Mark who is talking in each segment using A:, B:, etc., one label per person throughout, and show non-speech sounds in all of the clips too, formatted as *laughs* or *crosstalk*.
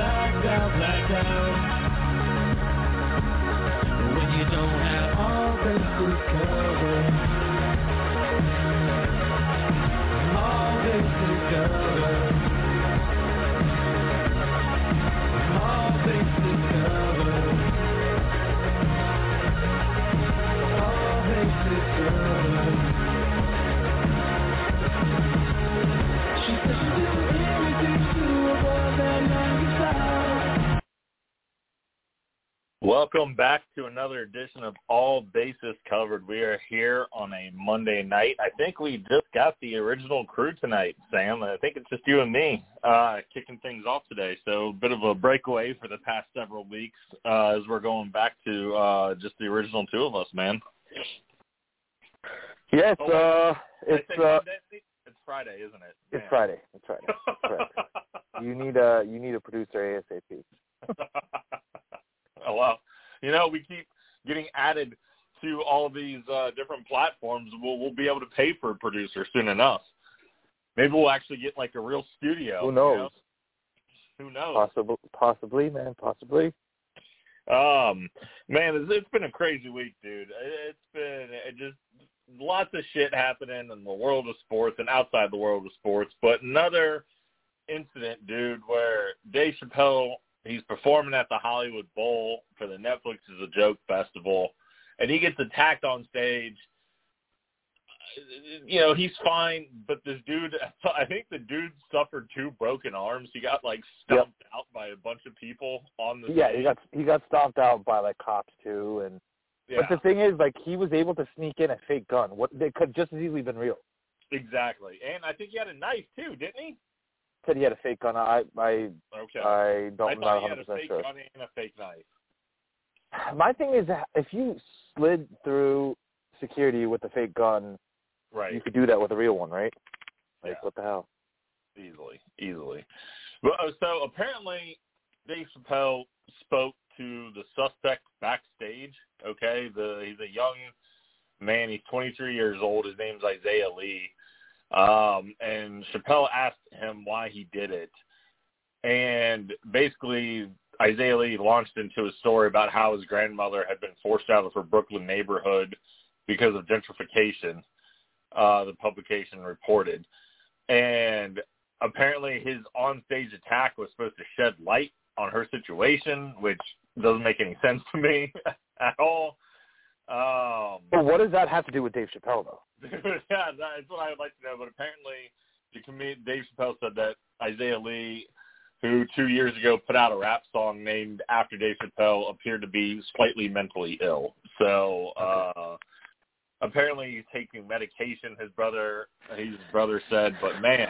A: blacked out, out.
B: Welcome back to another edition of All Bases Covered. We are here on a Monday night. I think we just got the original crew tonight, Sam. I think it's just you and me uh, kicking things off today. So a bit of a breakaway for the past several weeks uh, as we're going back to uh, just the original two of us, man.
C: Yes, it's
B: Oh,
C: uh, it's uh,
B: It's Friday, isn't it?
C: it's. Friday. It's Friday. *laughs* You need a you need a producer ASAP. *laughs*
B: oh well, you know we keep getting added to all of these uh, different platforms. We'll we'll be able to pay for a producer soon enough. Maybe we'll actually get like a real studio.
C: Who
B: you
C: knows?
B: know? Who knows?
C: Possible, possibly, man, possibly.
B: Um, man, it's, it's been a crazy week, dude. It- It's been it just lots of shit happening in the world of sports and outside the world of sports. But another incident, dude, where Dave Chappelle he's performing at the Hollywood Bowl for the Netflix is a Joke Festival, and he gets attacked on stage. You know he's fine, but this dude, *laughs* I think the dude suffered two broken arms. He got like stomped out by a bunch of people on the
C: Yeah,
B: stage.
C: he got he got stomped out by like cops too, and
B: Yeah.
C: but the thing is, like, he was able to sneak in a fake gun. What they could just as easily been real.
B: Exactly. And I think he had a knife too, didn't he?
C: Said he had a fake gun. I I
B: Okay.
C: I don't
B: I
C: I'm
B: thought he had a fake
C: sure.
B: gun and a fake knife.
C: My thing is, if you slid through security with a fake gun,
B: Right.
C: you could do that with a real one, right? Like,
B: Yeah.
C: what the hell?
B: Easily. Easily. Well, uh, so apparently Dave Chappelle spoke to the suspect backstage. Okay. The he's a young man, he's twenty three years old. His name's Isaiah Lee. Um, and Chappelle asked him why he did it. And basically Isaiah Lee launched into a story about how his grandmother had been forced out of her Brooklyn neighborhood because of gentrification, uh, the publication reported. And apparently his onstage attack was supposed to shed light on her situation, which doesn't make any *laughs* sense to me at all. Um,
C: But what does that have to do with Dave Chappelle, though? *laughs*
B: yeah, that's what I would like to know. But apparently, the comedian Dave Chappelle said that Isaiah Lee, who two years ago put out a rap song named after Dave Chappelle, appeared to be slightly mentally ill. So uh, apparently, he's taking medication. His brother, his brother said, but man,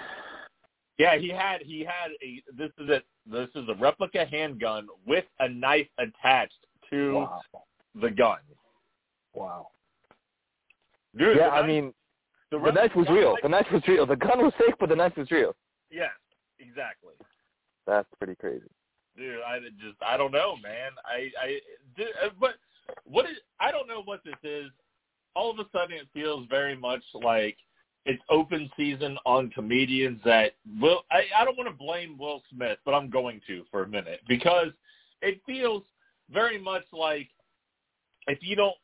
B: yeah, he had he had a this is it. This is a replica handgun with a knife attached to
C: Wow.
B: the gun.
C: Wow.
B: Dude,
C: yeah,
B: the
C: I
B: knife-
C: mean,
B: the,
C: the knife was real.
B: like-
C: The knife was real. The gun was fake, but the knife was real.
B: Yes, exactly.
C: That's pretty crazy.
B: Dude, I just I don't know, man. I I dude, uh, but what is I don't know what this is. All of a sudden, it feels very much like it's open season on comedians that will. I I don't want to blame Will Smith, but I'm going to for a minute because it feels very much like if you don't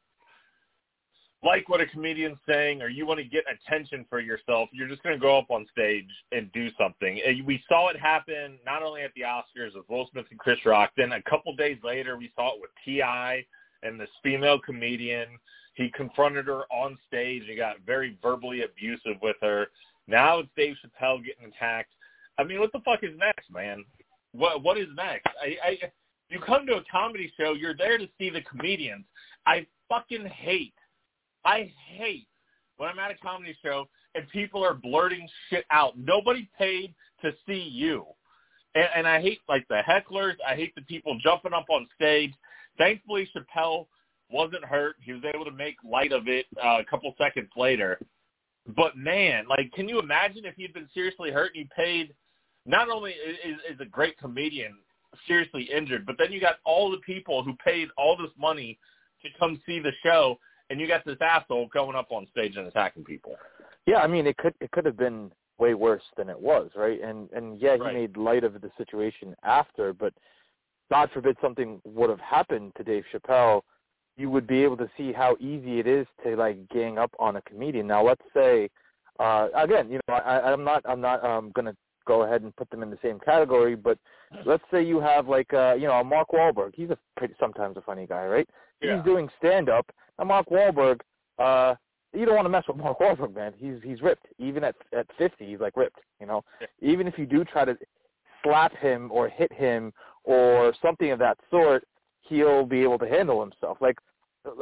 B: like what a comedian's saying or you want to get attention for yourself, you're just going to go up on stage and do something. We saw it happen not only at the Oscars with Will Smith and Chris Rock. Then a couple days later, we saw it with Ti and this female comedian. He confronted her on stage and got very verbally abusive with her. Now it's Dave Chappelle getting attacked. I mean, what the fuck is next, man? What what is next? I, I you come to a comedy show, you're there to see the comedians. I fucking hate I hate when I'm at a comedy show and people are blurting shit out. Nobody paid to see you. And, and I hate like the hecklers. I hate the people jumping up on stage. Thankfully, Chappelle wasn't hurt. He was able to make light of it uh, a couple seconds later. But man, like, can you imagine if he'd been seriously hurt and he paid? Not only is, is a great comedian seriously injured, but then you got all the people who paid all this money to come see the show, and you got this asshole going up on stage and attacking people.
C: Yeah, I mean, it could it could have been way worse than it was, right? And and yeah, he
B: Right.
C: made light of the situation after, but God forbid something would have happened to Dave Chappelle, you would be able to see how easy it is to like gang up on a comedian. Now, let's say, uh, again, you know, I, I'm not, I'm not um, going to go ahead and put them in the same category, but let's say you have like, uh, you know, a Mark Wahlberg. He's a pretty, sometimes a funny guy, right?
B: Yeah.
C: He's doing stand up. Now, Mark Wahlberg, uh, you don't want to mess with Mark Wahlberg, man. He's he's ripped. Even at at 50, he's like ripped. You know,
B: Yeah.
C: even if you do try to slap him or hit him or something of that sort, he'll be able to handle himself. Like,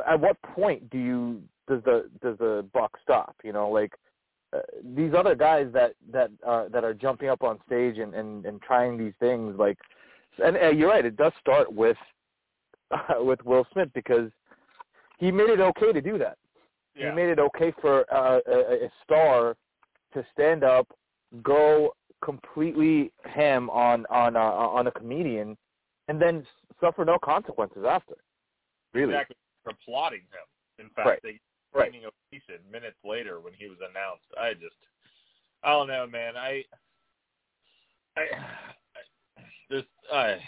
C: at what point do you does the does the buck stop? You know, like uh, these other guys that that uh, that are jumping up on stage and and, and trying these things. Like, and uh, you're right, it does start with *laughs* with Will Smith because he made it okay to do that.
B: Yeah.
C: He made it okay for uh, a, a star to stand up, go completely ham on on uh, on a comedian, and then suffer no consequences after. Really,
B: Exactly. For applauding him. In fact,
C: Right.
B: they
C: Right.
B: standing ovation minutes later when he was announced. I just, I don't know, man. I, I, I this, I,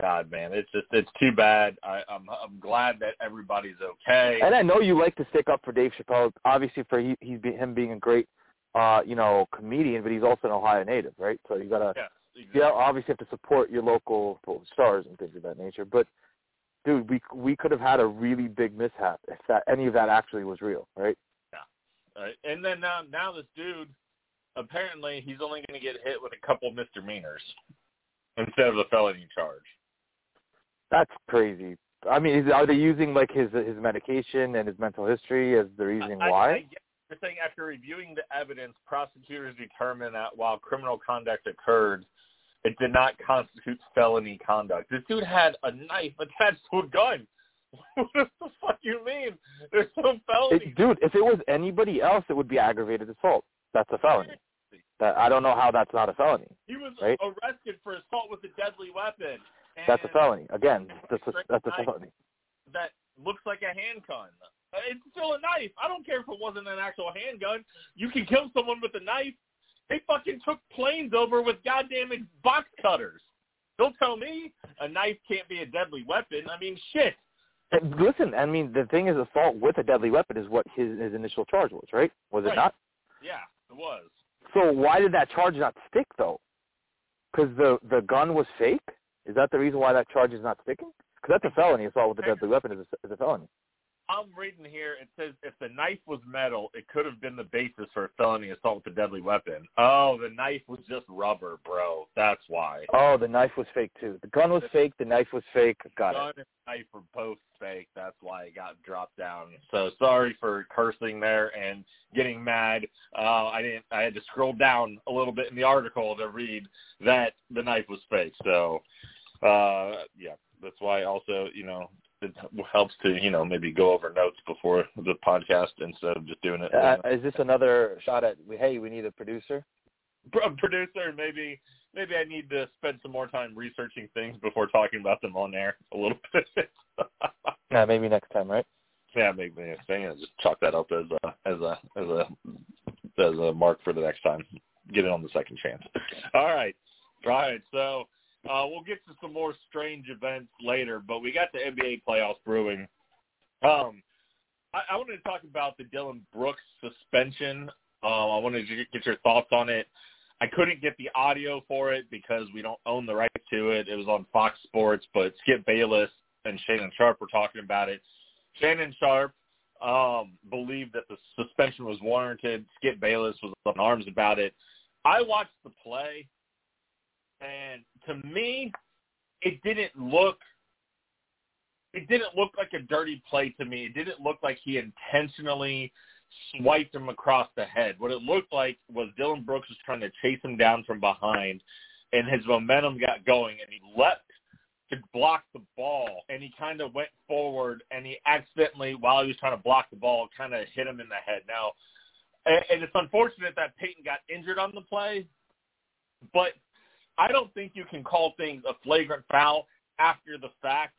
B: God, man, it's just, it's too bad. I, I'm, I'm glad that everybody's okay.
C: and I know you like to stick up for Dave Chappelle, obviously for he, he's be, him being a great, uh, you know, comedian, but he's also an Ohio native, right? So you gotta,
B: Yes,
C: you
B: exactly.
C: know, obviously have to support your local stars and things of that nature. But dude, we we could have had a really big mishap if that any of that actually was real, right?
B: Uh, and then now, now this dude, apparently, he's only going to get hit with a couple misdemeanors instead of a felony charge.
C: That's crazy. I mean, is, are they using like his his medication and his mental history as the reasoning
B: I,
C: why?
B: I, I get the thing after reviewing the evidence, prosecutors determined that while criminal conduct occurred, it did not constitute felony conduct. This dude had a knife attached to a gun. *laughs* what the fuck you mean? There's no felony.
C: It, dude, if it was anybody else, it would be aggravated assault. That's a felony. That I don't know how that's not a felony.
B: he was
C: right?
B: arrested for assault with a deadly weapon.
C: That's a felony. Again, that's a, that's a felony.
B: That looks like a handgun. Uh, It's still a knife. I don't care if it wasn't an actual handgun. You can kill someone with a knife. They fucking took planes over with goddamn box cutters. Don't tell me a knife can't be a deadly weapon. I mean, shit.
C: Listen, I mean, the thing is, assault with a deadly weapon is what his his initial charge was, right? Was it not?
B: Yeah, it was.
C: So why did that charge not stick though? Because the the gun was fake. Is that the reason why that charge is not sticking? Because that's a felony. Assault with a deadly weapon is a, is a felony.
B: I'm reading here. It says if the knife was metal, it could have been the basis for a felony assault with a deadly weapon. Oh, the knife was just rubber, bro. That's why.
C: Oh, the knife was fake too. The gun was fake. The knife was fake. Got it.
B: gun
C: it.
B: and knife were both fake. That's why it got dropped down. So sorry for cursing there and getting mad. Uh, I didn't. I had to scroll down a little bit in the article to read that the knife was fake. So uh, yeah, that's why also you know it helps to you know maybe go over notes before the podcast instead of just doing it.
C: Uh, is this another shot at? Hey, we need a producer.
B: Pro- producer, maybe maybe I need to spend some more time researching things before talking about them on air a little *laughs* bit.
C: Yeah, maybe next time, right?
B: Yeah, maybe next thing. Just chalk that up as a as a as a as a mark for the next time. Get it on the second chance. All right, all right. So uh, we'll get to some more strange events later, but we got the NBA playoffs brewing. Um, I, I wanted to talk about the Dillon Brooks suspension. Um, I wanted to get your thoughts on it. I couldn't get the audio for it because we don't own the right to it. It was on Fox Sports, but Skip Bayless and Shannon Sharpe were talking about it. Shannon Sharpe um, believed that the suspension was warranted. Skip Bayless was up in arms about it. I watched the play, and to me, it didn't look. It didn't look like a dirty play to me. It didn't look like he intentionally swiped him across the head. What it looked like was Dillon Brooks was trying to chase him down from behind, and his momentum got going, and he leapt to block the ball, and he kind of went forward, and he accidentally, while he was trying to block the ball, kind of hit him in the head. Now, and and it's unfortunate that Payton got injured on the play, but I don't think you can call things a flagrant foul after the fact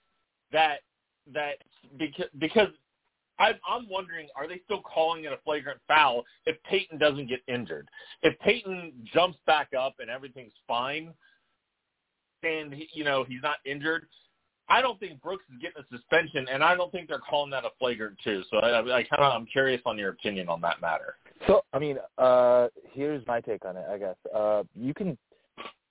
B: that that because because I'm, wondering, are they still calling it a flagrant foul if Payton doesn't get injured? If Payton jumps back up and everything's fine, and he, you know he's not injured, I don't think Brooks is getting a suspension, and I don't think they're calling that a flagrant too. So I, I kind of I'm curious on your opinion on that matter.
C: So I mean, uh here's my take on it. I guess uh you can.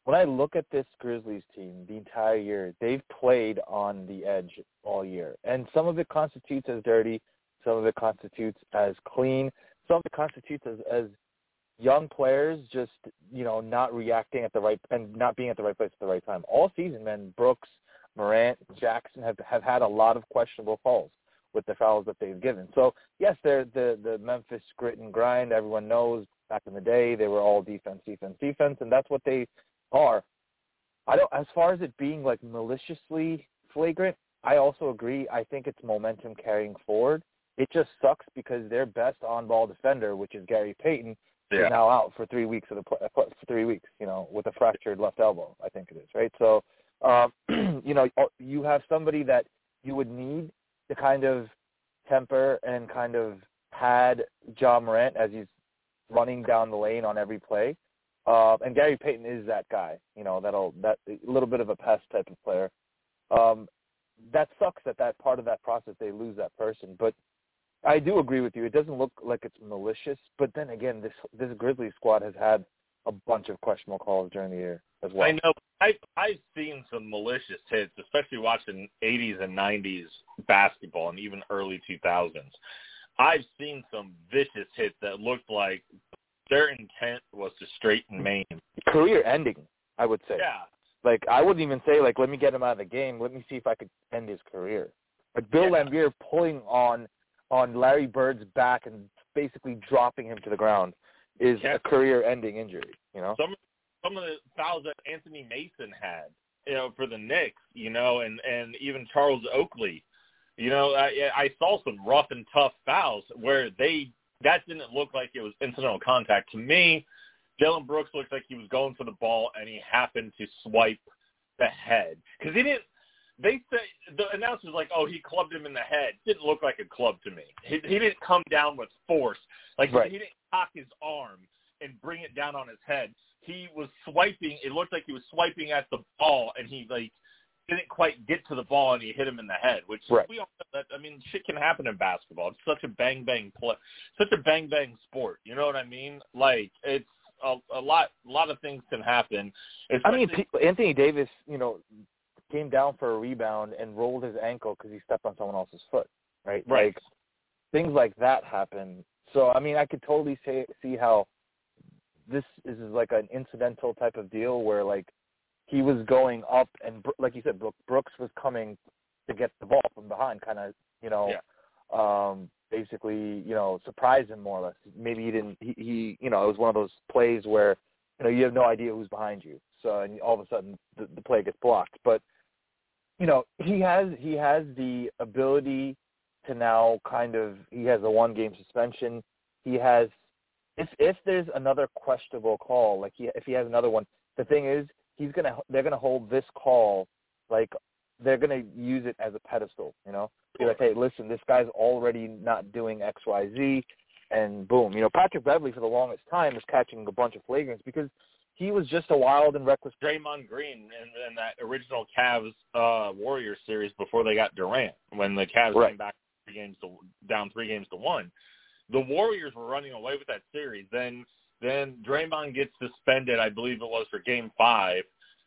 C: When I look at this Grizzlies team, the entire year they've played on the edge all year, and some of it constitutes as dirty, some of it constitutes as clean, some of it constitutes as, as young players just you know not reacting at the right and not being at the right place at the right time. All season, man, Brooks, Morant, Jackson have have had a lot of questionable calls with the fouls that they've given. So yes, they're the the Memphis grit and grind. Everyone knows back in the day they were all defense, defense, defense, and that's what they are. I don't. As far as it being like maliciously flagrant, I also agree. I think it's momentum carrying forward. It just sucks because their best on-ball defender, which is Gary Payton,
B: Yeah.
C: is now out for three weeks of the play, for three weeks. You know, with a fractured left elbow, I think it is right. So, um, *clears throat* you know, you have somebody that you would need to kind of temper and kind of pad John Morant as he's running down the lane on every play. Uh, and Gary Payton is that guy, you know, that'll that little bit of a pest type of player. Um, that sucks that that part of that process they lose that person, but I do agree with you. It doesn't look like it's malicious, but then again, this this Grizzlies squad has had a bunch of questionable calls during the year as well.
B: I know. I I've seen some malicious hits, especially watching 80s and 90s basketball and even early 2000s. I've seen some vicious hits that looked like their intent was to straighten Maine.
C: Career ending, I would say.
B: Yeah.
C: Like I wouldn't even say like let me get him out of the game. Let me see if I could end his career. Like Bill
B: Yeah.
C: Laimbeer pulling on on Larry Bird's back and basically dropping him to the ground is
B: Yeah.
C: a career-ending injury. You know.
B: Some some of the fouls that Anthony Mason had, you know, for the Knicks, you know, and and even Charles Oakley, you know, I I saw some rough and tough fouls where they that didn't look like it was incidental contact to me. Dillon Brooks looked like he was going for the ball and he happened to swipe the head because he didn't. They say the announcer's like, "Oh, he clubbed him in the head." Didn't look like a club to me. He, he didn't come down with force. Like
C: Right.
B: he didn't cock his arm and bring it down on his head. He was swiping. It looked like he was swiping at the ball, and he like didn't quite get to the ball, and he hit him in the head. Which
C: Right.
B: we all know that. I mean, shit can happen in basketball. It's such a bang bang play, such a bang bang sport. You know what I mean? Like it's a, a lot. A lot of things can happen.
C: I mean, Anthony Davis, you know, came down for a rebound and rolled his ankle because he stepped on someone else's foot, right?
B: Right.
C: Like things like that happen. So I mean, I could totally say, see how this is like an incidental type of deal where like he was going up and like you said, Brooks was coming to get the ball from behind, kind of, you know, um, basically, you know, surprise him more or less. Maybe he didn't. He, he, you know, it was one of those plays where you know you have no idea who's behind you, so and all of a sudden the, the play gets blocked. But you know, he has he has the ability to now kind of he has a one game suspension. He has if if there's another questionable call, like he if he has another one, the thing is he's gonna they're gonna hold this call like they're gonna use it as a pedestal, you know. Be like, hey, listen, this guy's already not doing X, Y, Z, and boom, you know. Patrick Beverley for the longest time was catching a bunch of flagrants because he was just a wild and reckless.
B: Draymond Green in, in that original Cavs uh, Warriors series before they got Durant, when the Cavs
C: Right.
B: came back three games to down three games to one. The Warriors were running away with that series. Then then Draymond gets suspended, I believe it was for Game Five.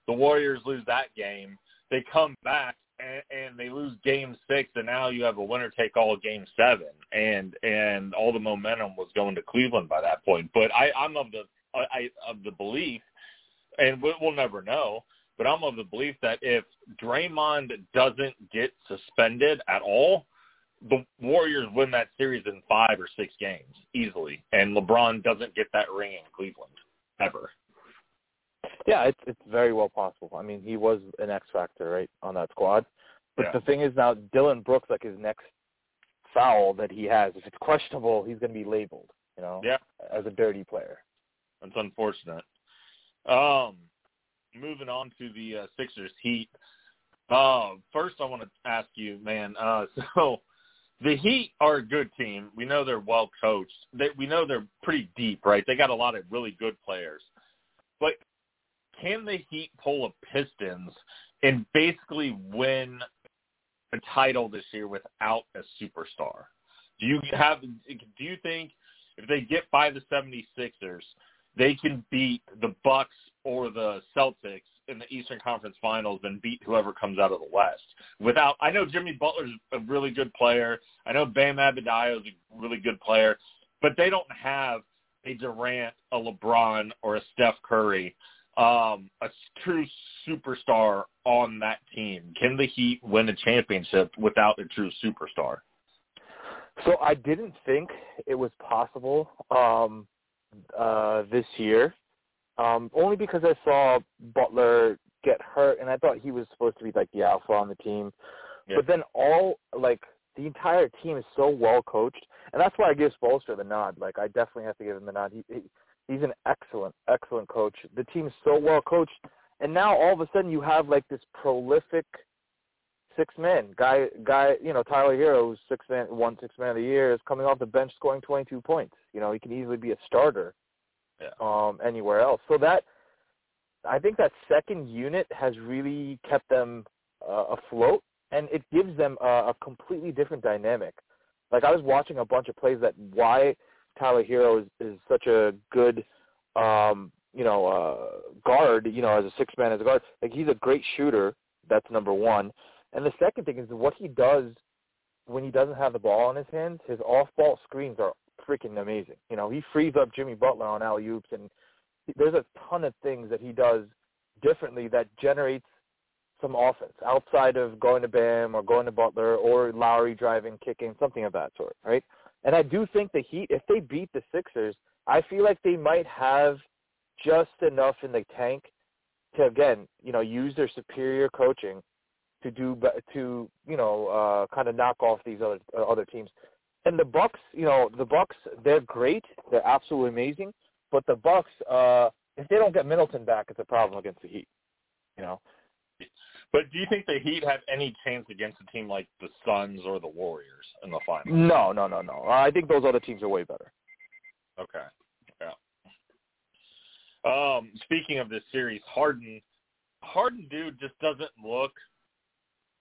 B: The Warriors lose that game. They come back and, and they lose Game Six, and now you have a winner take all Game Seven, and and all the momentum was going to Cleveland by that point. But I, I'm of the I, of the belief, and we- we'll never know. But I'm of the belief that if Draymond doesn't get suspended at all, the Warriors win that series in five or six games easily, and LeBron doesn't get that ring in Cleveland ever.
C: Yeah, it's it's very well possible. I mean, he was an X factor, right, on that squad. But
B: Yeah.
C: the thing is now, Dillon Brooks, like his next foul that he has, if it's questionable, he's going to be labeled, you know,
B: Yeah.
C: as a dirty player.
B: That's unfortunate. Um, moving on to the uh, Sixers Heat. Uh, first, I want to ask you, man. Uh, *laughs* so the Heat are a good team. We know they're well coached. They, we know they're pretty deep, right? They got a lot of really good players. But can the Heat pull a Pistons and basically win a title this year without a superstar? Do you have? Do you think if they get by the 76ers, they can beat the Bucks or the Celtics in the Eastern Conference Finals and beat whoever comes out of the West. Without, I know Jimmy Butler's a really good player. I know Bam Adebayo is a really good player, but they don't have a Durant, a LeBron, or a Steph Curry, um, a true superstar on that team. Can the Heat win a championship without a true superstar?
C: So I didn't think it was possible um, uh, this year um, only because I saw Butler get hurt, and I thought he was supposed to be like the alpha on the team.
B: Yeah.
C: But then all like the entire team is so well coached, and that's why I give Spoelstra the nod. Like I definitely have to give him the nod. He, he he's an excellent, excellent coach. The team is so well coached, and now all of a sudden you have like this prolific six man guy. Guy, you know Tyler Herro, who's six man, one six man of the year, is coming off the bench scoring 22 points. You know he can easily be a starter
B: yeah.
C: um, anywhere else. So that I think that second unit has really kept them uh, afloat, and it gives them a, a completely different dynamic. Like I was watching a bunch of plays that why Tyler Herro is, is such a good, um, you know, uh, guard. You know, as a six man as a guard, like he's a great shooter. That's number one. And the second thing is what he does when he doesn't have the ball in his hands. His off-ball screens are freaking amazing. You know, he frees up Jimmy Butler on alley oops, and there's a ton of things that he does differently that generates some offense outside of going to Bam or going to Butler or Lowry driving, kicking, something of that sort, right? And I do think the Heat, if they beat the Sixers, I feel like they might have just enough in the tank to again, you know, use their superior coaching to do to you know uh, kind of knock off these other uh, other teams and the Bucks, you know, the Bucks, they're great. They're absolutely amazing. But the Bucks, uh, if they don't get Middleton back, it's a problem against the Heat. You know.
B: But do you think the Heat have any chance against a team like the Suns or the Warriors in the finals?
C: No, no, no, no. I think those other teams are way better.
B: Okay. Yeah. Um, speaking of this series, Harden, Harden, dude, just doesn't look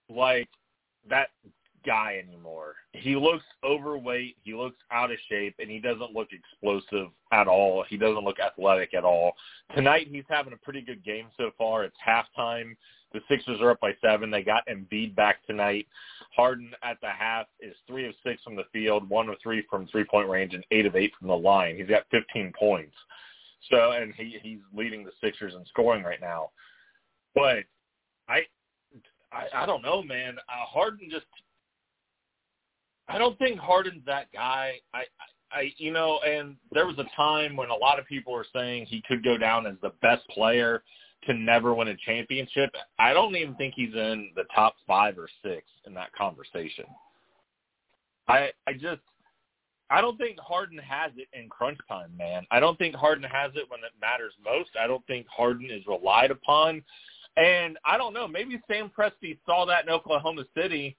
B: like that guy anymore. He looks overweight, he looks out of shape, and he doesn't look explosive at all. He doesn't look athletic at all. Tonight he's having a pretty good game so far. It's halftime. The Sixers are up by seven. They got Embiid back tonight. Harden at the half is three of six from the field, one of three from three point range, and eight of eight from the line. He's got 15 points. So, and he he's leading the Sixers in scoring right now. But I I, I don't know, man. Uh, Harden just I don't think Harden's that guy. I, I, I, you know, and there was a time when a lot of people were saying he could go down as the best player to never win a championship. I don't even think he's in the top five or six in that conversation. I, I just, I don't think Harden has it in crunch time, man. I don't think Harden has it when it matters most. I don't think Harden is relied upon. And I don't know, maybe Sam Presti saw that in Oklahoma City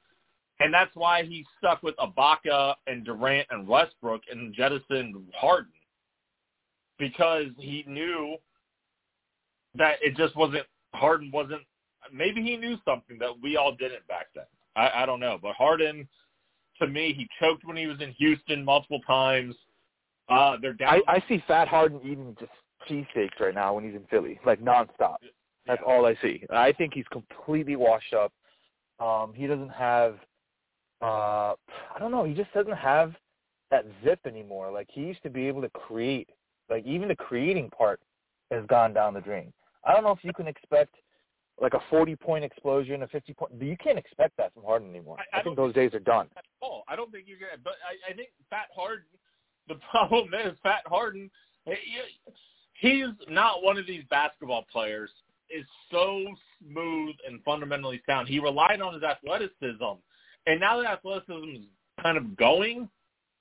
B: and that's why he stuck with Ibaka and Durant and Westbrook and jettisoned Harden because he knew that it just wasn't Harden wasn't. Maybe he knew something that we all didn't back then. I, I don't know, but Harden, to me, he choked when he was in Houston multiple times. Uh, they're down.
C: I, I see Fat Harden eating just cheesesteaks right now when he's in Philly, like nonstop. That's
B: Yeah.
C: all I see. I think he's completely washed up. Um, he doesn't have uh I don't know, he just doesn't have that zip anymore. Like he used to be able to create. Like even the creating part has gone down the drain. I don't know if you can expect like a 40 point explosion, a 50 point. You can't expect that from Harden anymore.
B: I- I
C: I, think those days are done.
B: Oh. I don't think you're gonna. But I, I think Fat Harden. *laughs* The problem is Fat Harden. he- He's not one of these basketball players. Is so smooth and fundamentally sound. He relied on his athleticism, and now that athleticism is kind of going,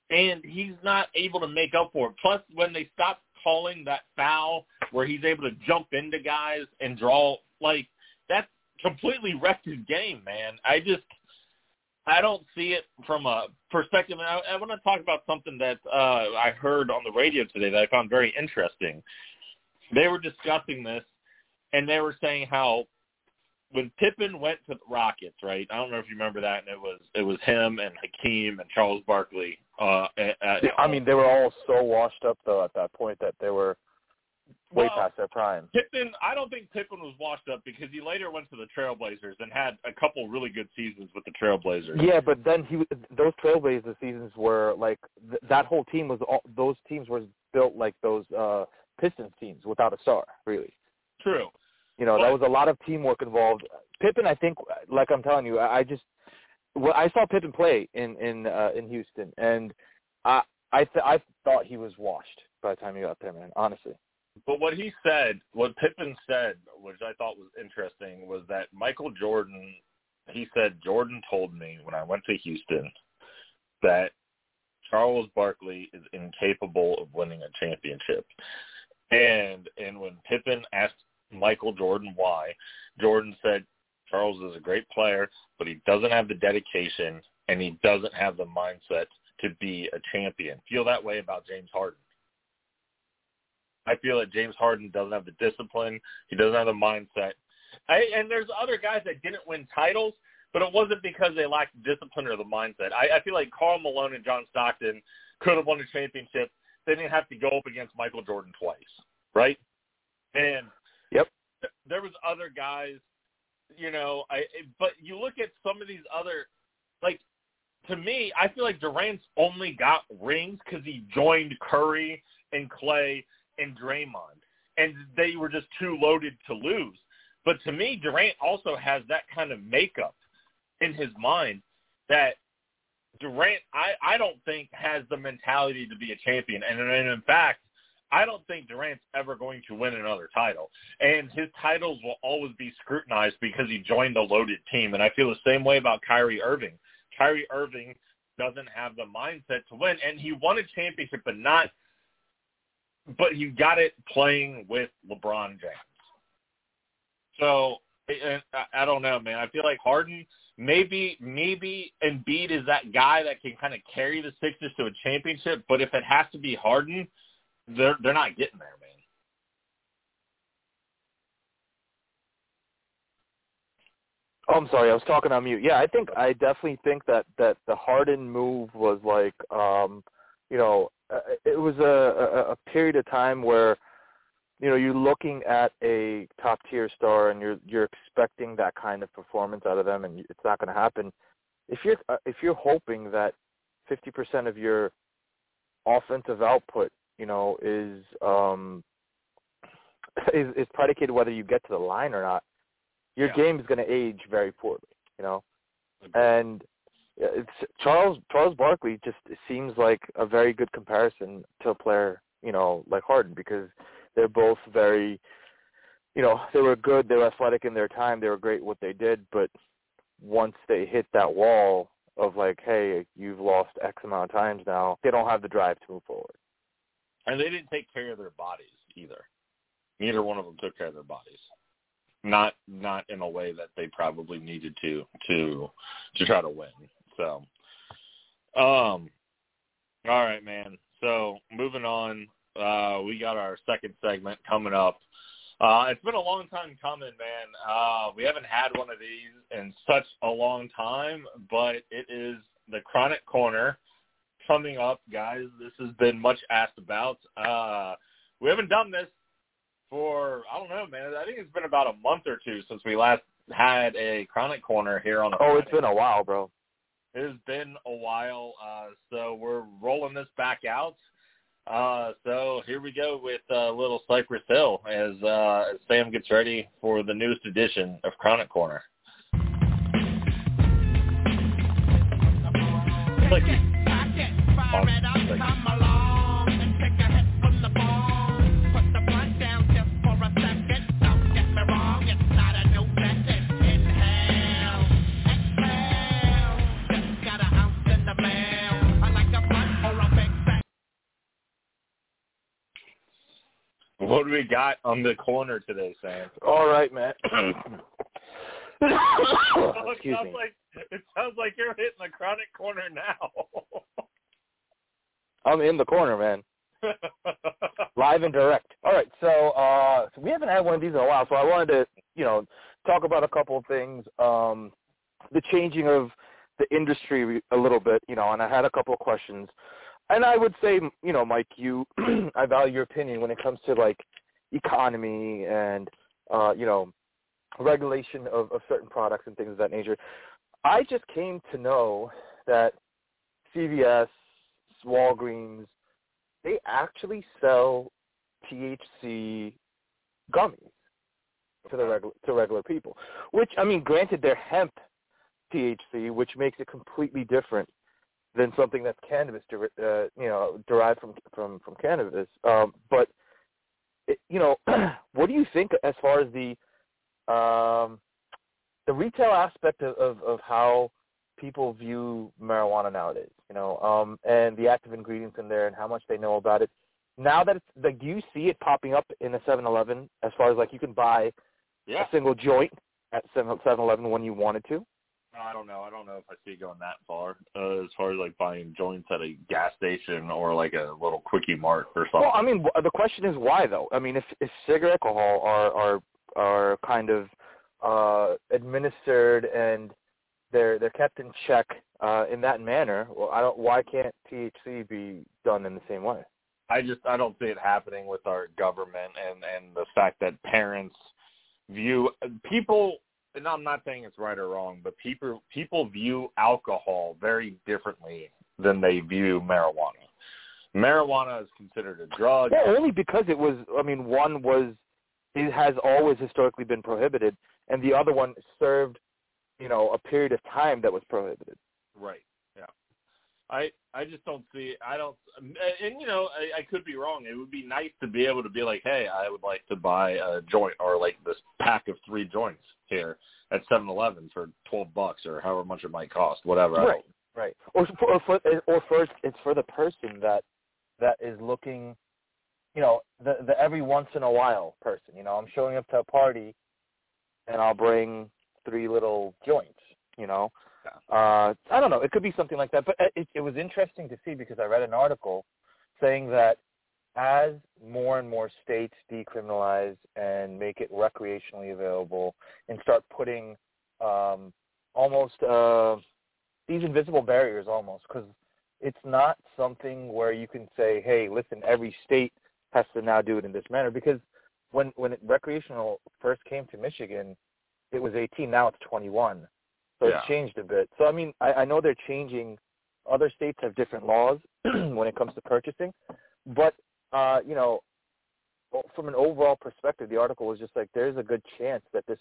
B: and he's not able to make up for it. Plus, when they stop calling that foul where he's able to jump into guys and draw, like that completely wrecked his game, man. I just I don't see it from a perspective. And I, I want to talk about something that uh, I heard on the radio today that I found very interesting. They were discussing this, and they were saying how when Pippen went to the Rockets, right? I don't know if you remember that, and it was it was him and Hakeem and Charles Barkley. Uh, at, at,
C: I mean, they were all so washed up though at that point that they were way
B: well,
C: past their prime.
B: Pippen, I don't think Pippen was washed up because he later went to the Trailblazers and had a couple really good seasons with the Trailblazers.
C: Yeah, but then he those Trailblazers seasons were like th- that whole team was all those teams were built like those uh Pistons teams without a star, really.
B: True.
C: You know, there was a lot of teamwork involved. Pippen, I think, like I'm telling you, I I just well, I saw Pippen play in in uh, in Houston, and I I th- I thought he was washed by the time he got there, man. Honestly.
B: But what he said, what Pippen said, which I thought was interesting, was that Michael Jordan, he said, Jordan told me when I went to Houston that Charles Barkley is incapable of winning a championship. And and when Pippen asked Michael Jordan why, Jordan said Charles is a great player, but he doesn't have the dedication and he doesn't have the mindset to be a champion. Feel that way about James Harden. I feel that James Harden doesn't have the discipline. He doesn't have the mindset. I, and there's other guys that didn't win titles, but it wasn't because they lacked discipline or the mindset. I, I feel like Karl Malone and John Stockton could have won a championship. They didn't have to go up against Michael Jordan twice, right? And there was other guys, you know. I but you look at some of these other, like to me, I feel like Durant's only got rings because he joined Curry and Clay and Draymond, and they were just too loaded to lose. But to me, Durant also has that kind of makeup in his mind that Durant, I, I don't think has the mentality to be a champion. And, and in fact, I don't think Durant's ever going to win another title. And his titles will always be scrutinized because he joined a loaded team. And I feel the same way about Kyrie Irving. Kyrie Irving doesn't have the mindset to win. And he won a championship, but not but he got it playing with LeBron James. So I I don't know, man. I feel like Harden, maybe maybe Embiid is that guy that can kind of carry the Sixers to a championship. But if it has to be Harden, they're they're not getting there, man.
C: Oh, I'm sorry, I was talking on mute. Yeah, I think I definitely think that that the Harden move was like, um, you know, uh, it was a, a a period of time where, you know, you're looking at a top tier star and you're you're expecting that kind of performance out of them, and it's not going to happen. If you're uh, if you're hoping that 50% of your offensive output, you know, is um *laughs* is is predicated whether you get to the line or not, your
B: Yeah.
C: game is going to age very poorly, you know. And it's Charles Charles Barkley just seems like a very good comparison to a player, you know, like Harden because they're both very you know, they were good, they were athletic in their time, they were great at what they did, but once they hit that wall of like, hey, you've lost X amount of times now, they don't have the drive to move forward.
B: And they didn't take care of their bodies either. Neither one of them took care of their bodies. Not not in a way that they probably needed to to to try to win. So um all right, man. So moving on, uh we got our second segment coming up. Uh it's been a long time coming, man. Uh we haven't had one of these in such a long time, but it is the Chronic Corner coming up, guys. This has been much asked about. Uh, we haven't done this for I don't know, man. I think it's been about a month or two since we last had a chronic corner here on the.
C: Oh, it's been a while, bro.
B: It has been a while, uh, so we're rolling this back out. Uh, so here we go with uh, little Cypress Hill as, uh, as Sam gets ready for the newest edition of Chronic Corner. Like, what do we got on the corner today, Sam?
C: All right, man.
B: Oh, *coughs* it
C: Excuse
B: sounds
C: me.
B: like it sounds like you're hitting the chronic corner now. *laughs*
C: I'm in the corner, man. *laughs* Live and direct. All right, so uh, so we haven't had one of these in a while, so I wanted to, you know, talk about a couple of things. Um, the changing of the industry a little bit, you know, and I had a couple of questions. And I would say, you know, Mike, you, *clears throat* I value your opinion when it comes to like economy and, uh, you know, regulation of, of certain products and things of that nature. I just came to know that CVS, Walgreens, they actually sell THC gummies to the regular to regular people. Which I mean, granted, they're hemp THC, which makes it completely different than something that's cannabis, uh, you know, derived from from from cannabis. Um, but it, you know, *clears throat* what do you think as far as the um, the retail aspect of, of, of how people view marijuana nowadays, you know, um, and the active ingredients in there and how much they know about it. Now that it's like, do you see it popping up in a 7-Eleven as far as like you can buy
B: yeah.
C: a single joint at 7-Eleven when you wanted to?
B: I don't know. I don't know if I see it going that far uh, as far as like buying joints at a gas station or like a little quickie mart or something.
C: Well, I mean, the question is why though. I mean, if if cigarette alcohol are are are kind of uh, administered and they're they're kept in check uh, in that manner, well, I don't. Why can't THC be done in the same way?
B: I just I don't see it happening with our government and and the fact that parents view people and I'm not saying it's right or wrong, but people people view alcohol very differently than they view marijuana. Marijuana is considered a drug.
C: Well, only because it was. I mean, one was it has always historically been prohibited, and the other one served, you know, a period of time that was prohibited.
B: Right. Yeah. I I just don't see. I don't. And you know, I, I could be wrong. It would be nice to be able to be like, hey, I would like to buy a joint or like this pack of three joints here at Seven Eleven for twelve bucks or however much it might cost, whatever.
C: Right. Right. Or for, or for or first, it's for the person that that is looking, you know, the the every once in a while person. You know, I'm showing up to a party, and I'll bring three little joints. You know, uh, I don't know. It could be something like that. But it, it was interesting to see because I read an article saying that as more and more states decriminalize and make it recreationally available and start putting um, almost uh, these invisible barriers almost because it's not something where you can say, hey, listen, every state has to now do it in this manner because when when it, recreational first came to Michigan, it was 18. Now it's 21, so
B: Yeah.
C: it's changed a bit. So I mean, I, I know they're changing. Other states have different laws *clears throat* when it comes to purchasing, but uh, you know, from an overall perspective, the article was just like there's a good chance that this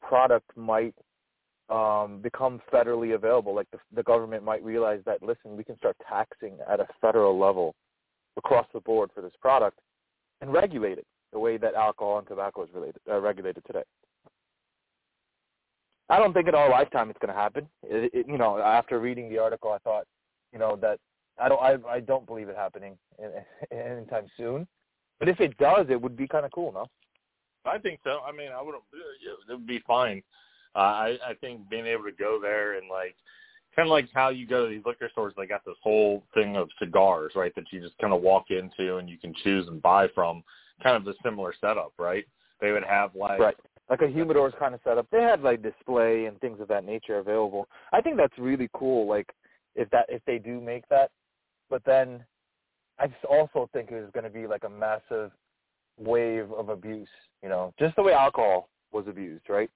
C: product might um, become federally available. Like the, the government might realize that, listen, we can start taxing at a federal level across the board for this product and regulate it the way that alcohol and tobacco is related, uh, regulated today. I don't think in our lifetime it's going to happen. It, it, you know, after reading the article, I thought, you know, that I don't, I, I don't believe it happening in, *laughs* anytime soon. But if it does, it would be kind of cool, no?
B: I think so. I mean, I would. It would be fine. Uh, I I think being able to go there and like kind of like how you go to these liquor stores, they got this whole thing of cigars, right? That you just kind of walk into and you can choose and buy from. Kind of a similar setup, right? They would have like
C: Right. Like a humidor's kind of setup. They had like display and things of that nature available. I think that's really cool. Like if that if they do make that, but then I just also think it is going to be like a massive wave of abuse. You know, just the way alcohol was abused, right?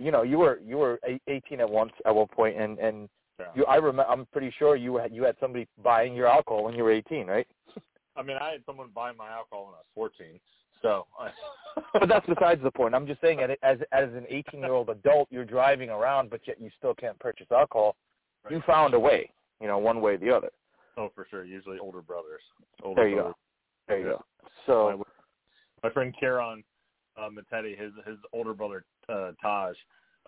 C: You know, you were you were 18 at once at one point, and and
B: Yeah.
C: you I remember I'm pretty sure you had you had somebody buying your alcohol when you were 18, right?
B: I mean, I had someone buy my alcohol when I was 14. So, *laughs*
C: but that's besides the point. I'm just saying, as as as an 18 year old adult, you're driving around, but yet you still can't purchase alcohol. You found a way, you know, one way or the other.
B: oh, for sure. Usually older brothers. Older
C: There you
B: brothers.
C: go. There you
B: Yeah.
C: go. So
B: my, my friend Kieran uh, Matetti, his his older brother uh, Taj,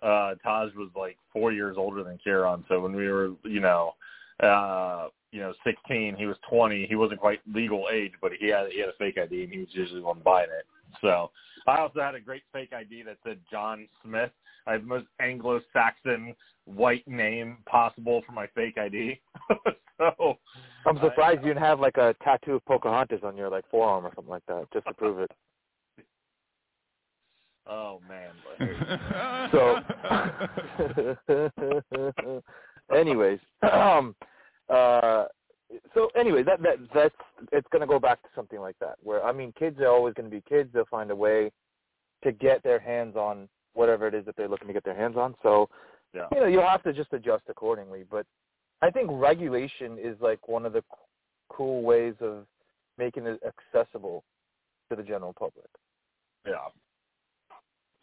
B: uh, Taj was like four years older than Kieran. So when we were, you know, uh, you know, 16, he was 20. He wasn't quite legal age, but he had he had a fake ID, and he was usually the one buying it. So I also had a great fake ID that said John Smith. I have the most Anglo-Saxon white name possible for my fake ID. *laughs* so
C: I'm surprised
B: I,
C: you didn't have like a tattoo of Pocahontas on your like forearm or something like that, just to prove it. *laughs*
B: Oh man.
C: so, *laughs* anyways, *clears throat* um, uh, so anyway, that that that's it's going to go back to something like that. Where I mean, kids are always going to be kids. They'll find a way to get their hands on whatever it is that they're looking to get their hands on. So,
B: yeah.
C: you know, you'll have to just adjust accordingly. But I think regulation is like one of the c- cool ways of making it accessible to the general public.
B: Yeah.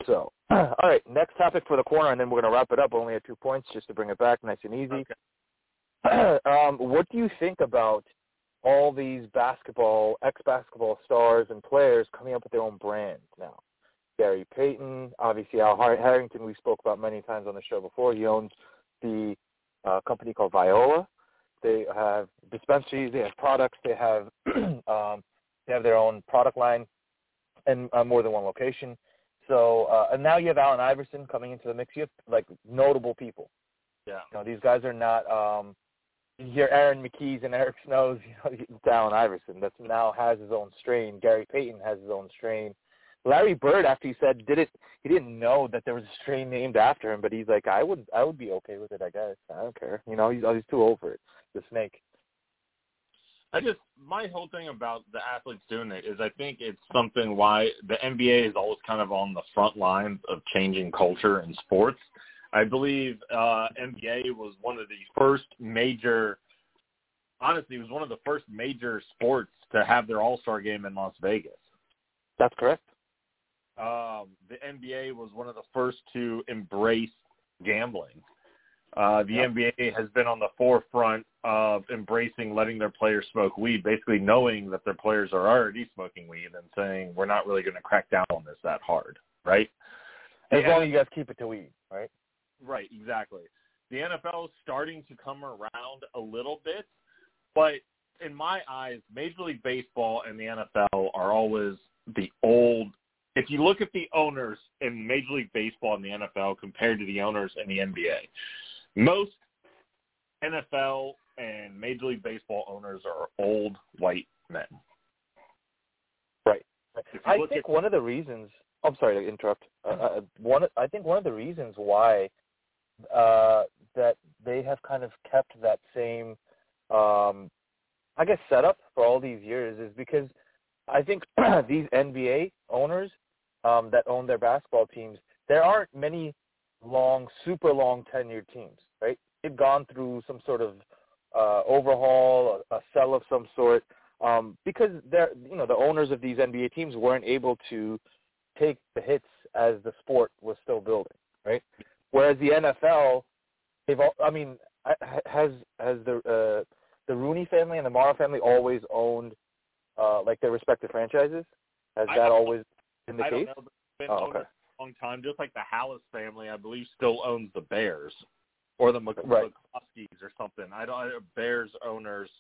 C: So, *clears throat* all right, next topic for the corner, and then we're going to wrap it up. Only at two points, just to bring it back nice and easy.
B: Okay. *clears throat*
C: um, what do you think about all these basketball, ex-basketball stars and players coming up with their own brands now? Gary Payton, obviously Al Harrington, we spoke about many times on the show before. He owns the uh, company called Viola. They have dispensaries, they have products, they have *clears throat* um, they have their own product line, and uh, more than one location. So, uh, and now you have Allen Iverson coming into the mix. You have like notable people.
B: Yeah.
C: You know, these guys are not. um You hear Aaron McKies and Eric Snows. *laughs* You know, Allen Iverson that now has his own strain. Gary Payton has his own strain. Larry Bird, after he said did it, he didn't know that there was a strain named after him, but he's like, I would, I would be okay with it. I guess I don't care. You know, he's he's too old for it. The snake.
B: I just my whole thing about the athletes doing it is I think it's something why the NBA is always kind of on the front lines of changing culture in sports. I believe uh NBA was one of the first major honestly, it was one of the first major sports to have their All-Star game in Las Vegas.
C: That's correct.
B: Um the NBA was one of the first to embrace gambling. Uh, the. NBA has been on the forefront of embracing letting their players smoke weed, basically knowing that their players are already smoking weed and saying we're not really going to crack down on this that hard, right?
C: As long as you guys keep it to weed, right?
B: Right, exactly. The NFL is starting to come around a little bit, but in my eyes, Major League Baseball and the NFL are always the old. If you look at the owners in Major League Baseball and the NFL compared to the owners in the NBA, most NFL and Major League Baseball owners are old white men.
C: Right. I think
B: at-
C: one of the reasons. I'm sorry to interrupt. Uh, uh, one, I think one of the reasons why uh, that they have kind of kept that same, um, I guess, setup for all these years is because I think *clears throat* these NBA owners um, that own their basketball teams, there aren't many long, super long tenured teams, right? They've gone through some sort of uh, overhaul, a, a sell of some sort, um, because they're, you know, the owners of these NBA teams weren't able to take the hits as the sport was still building, right? Whereas the NFL, they've, all, I mean, has has the uh, the Rooney family and the Mara family always owned uh, like their respective franchises? Has that always been the case?
B: I
C: case?
B: don't know, been
C: Oh,
B: owned
C: okay.
B: a long time. Just like the Halas family, I believe, still owns the Bears or the Mc-
C: Right.
B: Or something. I don't. Bears owners.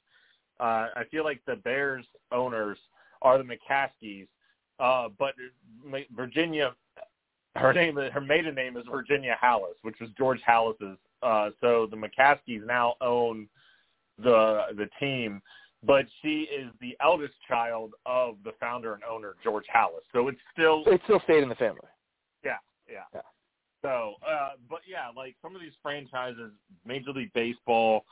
B: Uh, I feel like the Bears owners are the McCaskies, uh, but Virginia, her name, her maiden name is Virginia Halas, which was George Halas's. Uh, so the McCaskies now own the the team, but she is the eldest child of the founder and owner George Halas. So it's still
C: It still stayed in the family.
B: yeah, yeah.
C: Yeah.
B: So, uh, but yeah, like some of these franchises, Major League Baseball,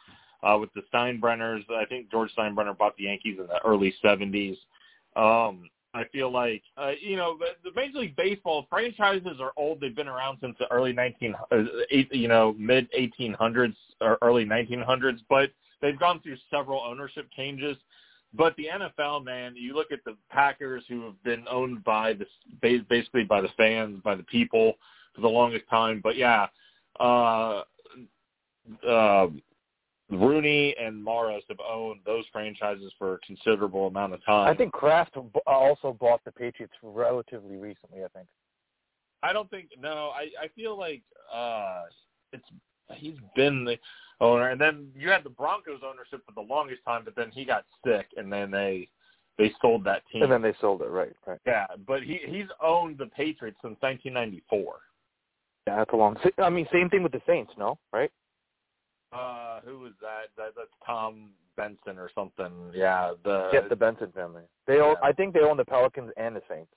B: uh, with the Steinbrenners. I think George Steinbrenner bought the Yankees in the early '70s. Um, I feel like uh, you know the, the Major League Baseball franchises are old. They've been around since the early 19, uh, you know, mid 1800s or early 1900s, but they've gone through several ownership changes. But the NFL, man, you look at the Packers, who have been owned by the basically by the fans, by the people for the longest time. But yeah, uh, uh, Rooney and Morris have owned those franchises for a considerable amount of time.
C: I think Kraft also bought the Patriots relatively recently. I think.
B: I don't think no. I I feel like uh it's he's been the owner, and then you had the Broncos ownership for the longest time, but then he got sick, and then they they sold that team.
C: And then they sold it, right? Right.
B: yeah, but he he's owned the Patriots since 1994.
C: Yeah, that's a long. I mean, same thing with the Saints, no? Right?
B: Uh, who was that? that that's Tom Benson or something. Yeah, the
C: Yeah, the Benson family. They own. I think they own the Pelicans and the Saints.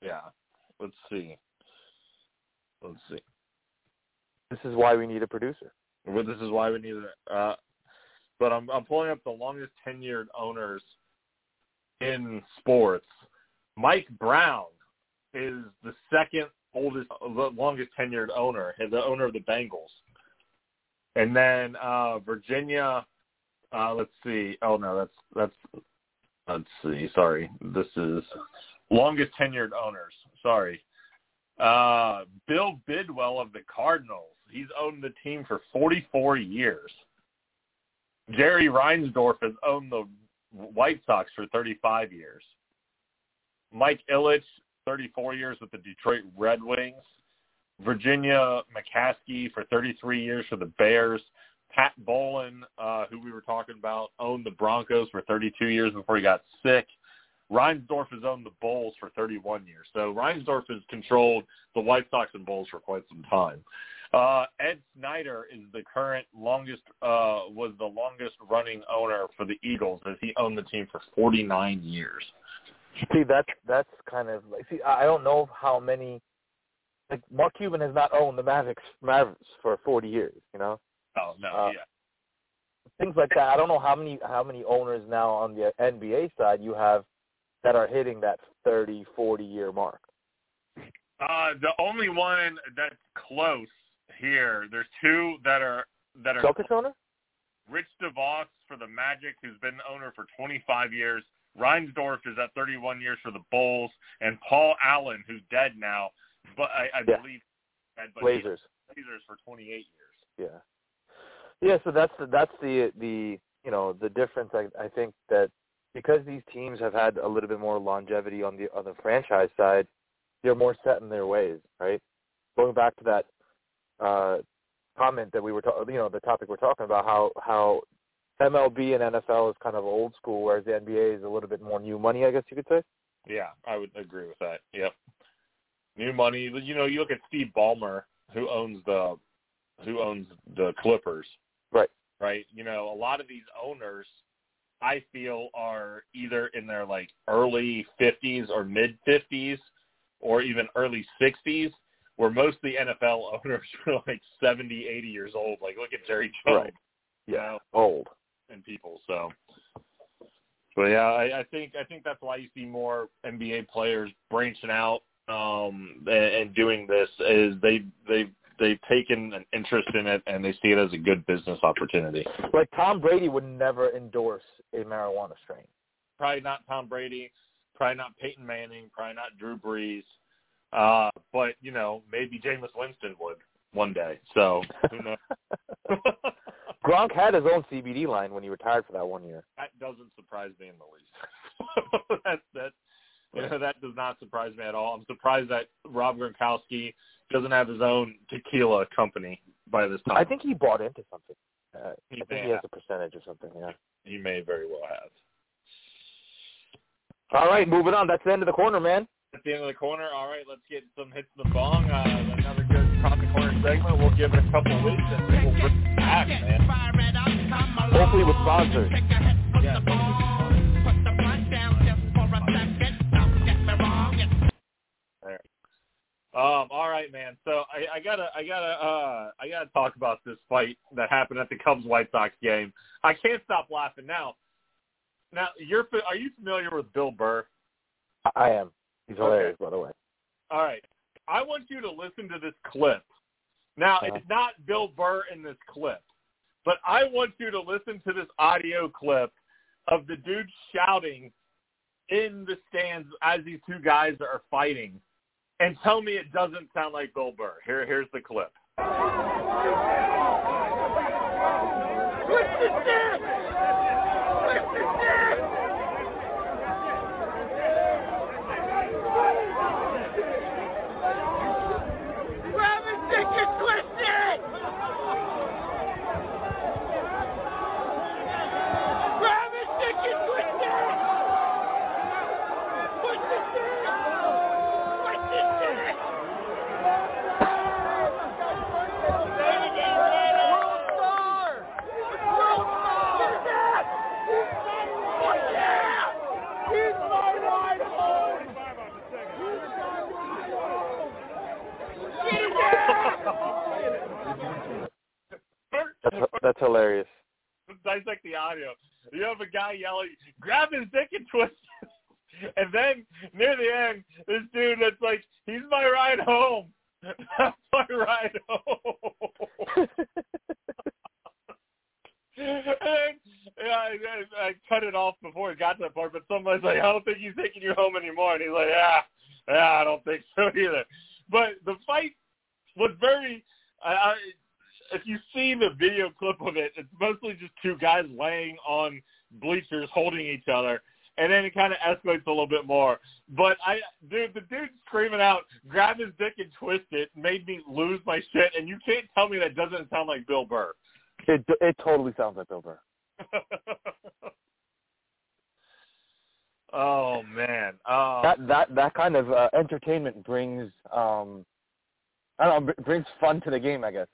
B: yeah. Let's see. Let's see.
C: This is why we need a producer.
B: Well, this is why we need it. Uh, but I'm I'm pulling up the longest tenured owners in sports. Mike Brown is the second oldest, the longest tenured owner, the owner of the Bengals. And then uh, Virginia. Uh, let's see. Oh no, that's that's. Let's see. Sorry, this is longest tenured owners. Sorry. Uh, Bill Bidwell of the Cardinals. He's owned the team for 44 years. Jerry Reinsdorf has owned the White Sox for 35 years. Mike Ilitch, 34 years with the Detroit Red Wings. Virginia McCaskey for 33 years for the Bears. Pat Bowlen, uh, who we were talking about, owned the Broncos for 32 years before he got sick. Reinsdorf has owned the Bulls for 31 years. So Reinsdorf has controlled the White Sox and Bulls for quite some time. Uh, Ed Snider is the current longest, uh, was the longest running owner for the Eagles as he owned the team for 49 years.
C: See, that's that's kind of like. See, I I don't know how many. Like Mark Cuban has not owned the Mavericks Mavericks for 40 years. You know,
B: Oh, no,
C: Uh,
B: yeah.
C: things like that. I don't know how many how many owners now on the NBA side you have that are hitting that 30, 40 year mark.
B: Uh, the only one that's close here, there's two that are, that are
C: Celtics owner?
B: Rich DeVos for the Magic, who's been owner for 25 years. Reinsdorf is at 31 years for the Bulls, and Paul Allen, who's dead now, but I, I
C: Yeah.
B: believe but
C: Blazers.
B: Blazers for 28 years.
C: Yeah. Yeah, so that's the, that's the the you know the difference. I I think that because these teams have had a little bit more longevity on the on the franchise side, they're more set in their ways, right? Going back to that uh, comment that we were, ta- you know, the topic we're talking about, how how MLB and NFL is kind of old school, whereas the NBA is a little bit more new money, I guess you could say.
B: Yeah, I would agree with that. Yep. New money. You know, you look at Steve Ballmer, who owns the who owns the Clippers.
C: Right.
B: Right. You know, a lot of these owners I feel are either in their like early fifties or mid fifties or even early sixties, where most of the NFL *laughs* owners are like 70, 80 years old. Like look at Jerry Jones,
C: Right.
B: you know,
C: Old.
B: and people. So, but yeah, I, I think I think that's why you see more NBA players branching out um, and, and doing this. Is they they they've taken an interest in it and they see it as a good business opportunity.
C: Like Tom Brady would never endorse a marijuana strain.
B: Probably not Tom Brady, probably not Peyton Manning, probably not Drew Brees, uh, but you know maybe Jameis Winston would one day. So who knows? *laughs* *laughs*
C: Gronk had his own CBD line when he retired for that one year.
B: that doesn't surprise me in the least. *laughs* that that you *laughs* know, that does not surprise me at all. I'm surprised that Rob Gronkowski doesn't have his own tequila company by this time.
C: I think he bought into something. Uh,
B: He
C: I think he has a percentage or something. Yeah.
B: he may very well have.
C: All right, moving on. That's the end of the corner, man.
B: At the end of the corner, all right, let's get some hits in the bong. Uh, another good top the corner segment. We'll give it a couple weeks and then we'll bring it back, man.
C: Hopefully with sponsors.
B: Yeah, Um, all right, man. So I, I gotta, I gotta, uh, I gotta talk about this fight that happened at the Cubs White Sox game. I can't stop laughing now. Now, you're, are you familiar with Bill Burr?
C: I am. He's hilarious, by the way.
B: All right. I want you to listen to this clip. Now,
C: Uh-huh.
B: it's not Bill Burr in this clip, but I want you to listen to this audio clip of the dude shouting in the stands as these two guys are fighting and tell me it doesn't sound like Bill Burr. Here, here's the clip.
C: What's? What's? That's hilarious.
B: dissect the audio. You have a guy yelling, "Grab his dick and twist," *laughs* and then near the end, this dude that's like, "He's my ride home." *laughs* That's my ride home. *laughs* and yeah, I, I, I cut it off before it got to that part, but somebody's like, I don't think he's taking you home anymore. And he's like, yeah, yeah, I don't think so either. But the fight was very, I, I, if you see the video clip of it, it's mostly just two guys laying on bleachers holding each other. And then it kind of escalates a little bit more. But I, dude, the dude screaming out, grab his dick and twist it, made me lose my shit. And you can't tell me that doesn't sound like Bill Burr.
C: It it totally sounds like Bill Burr. *laughs*
B: oh man, uh,
C: That that that kind of uh, entertainment brings um, I don't know, brings fun to the game. I guess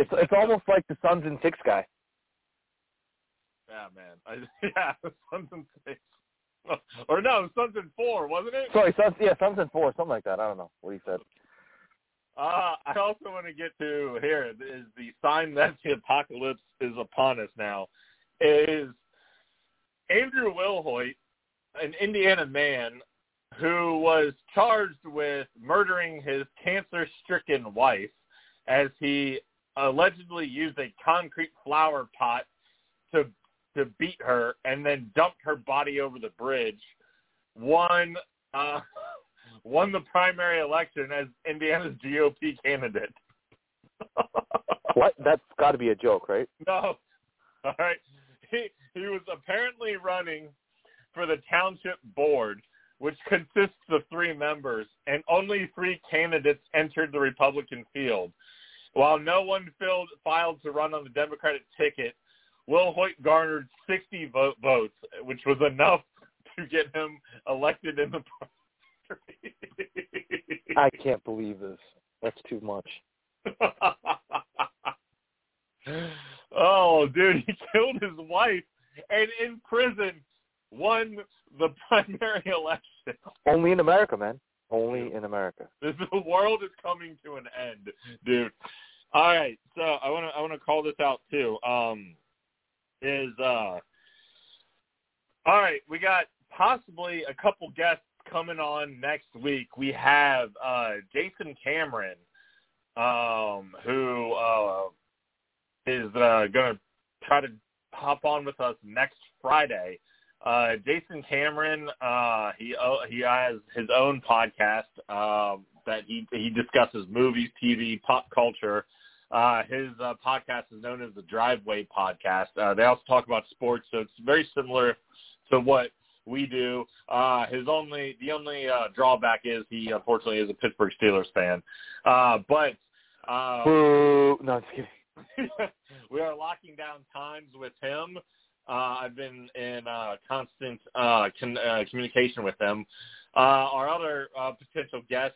C: it's it's almost like the Suns and Six guy.
B: yeah, man, I, *laughs* yeah, Suns and six, or no, Suns and four, wasn't it?
C: Sorry, Suns. Yeah, Suns and four, something like that. I don't know what he said.
B: Uh, I also want to get to here is the sign that the apocalypse is upon us now. Is Andrew Wilhoite, an Indiana man who was charged with murdering his cancer-stricken wife as he allegedly used a concrete flower pot to to beat her and then dumped her body over the bridge, won uh, *laughs* won the primary election as Indiana's GOP candidate. *laughs*
C: What? That's got to be a joke, right?
B: No. All right. He he was apparently running for the township board, which consists of three members, and only three candidates entered the Republican field. While no one filled, filed to run on the Democratic ticket, Wilhoite garnered 60 vote, votes, which was enough *laughs* to get him elected in the primary.
C: I can't believe this. That's too much. *laughs*
B: oh, dude, he killed his wife and in prison won the primary election.
C: Only in America, man. Only in America. *laughs*
B: The world is coming to an end, dude. All right, so I want to I want to call this out too. Um, is uh, all right, we got possibly a couple guests coming on next week. We have uh, Jason Cameron, um, who uh, is uh, going to try to hop on with us next Friday. Uh, Jason Cameron, uh, he uh, he has his own podcast um, that he he discusses movies, TV, pop culture. Uh, his uh, podcast is known as the Driveway Podcast. Uh, they also talk about sports, so it's very similar to what we do. Uh, his only the only uh, drawback is he unfortunately is a Pittsburgh Steelers fan, uh, but. Uh,
C: Boo. No, I'm just kidding. *laughs*
B: we are locking down times with him. Uh, I've been in uh, constant uh, con- uh, communication with them. Uh, our other uh, potential guest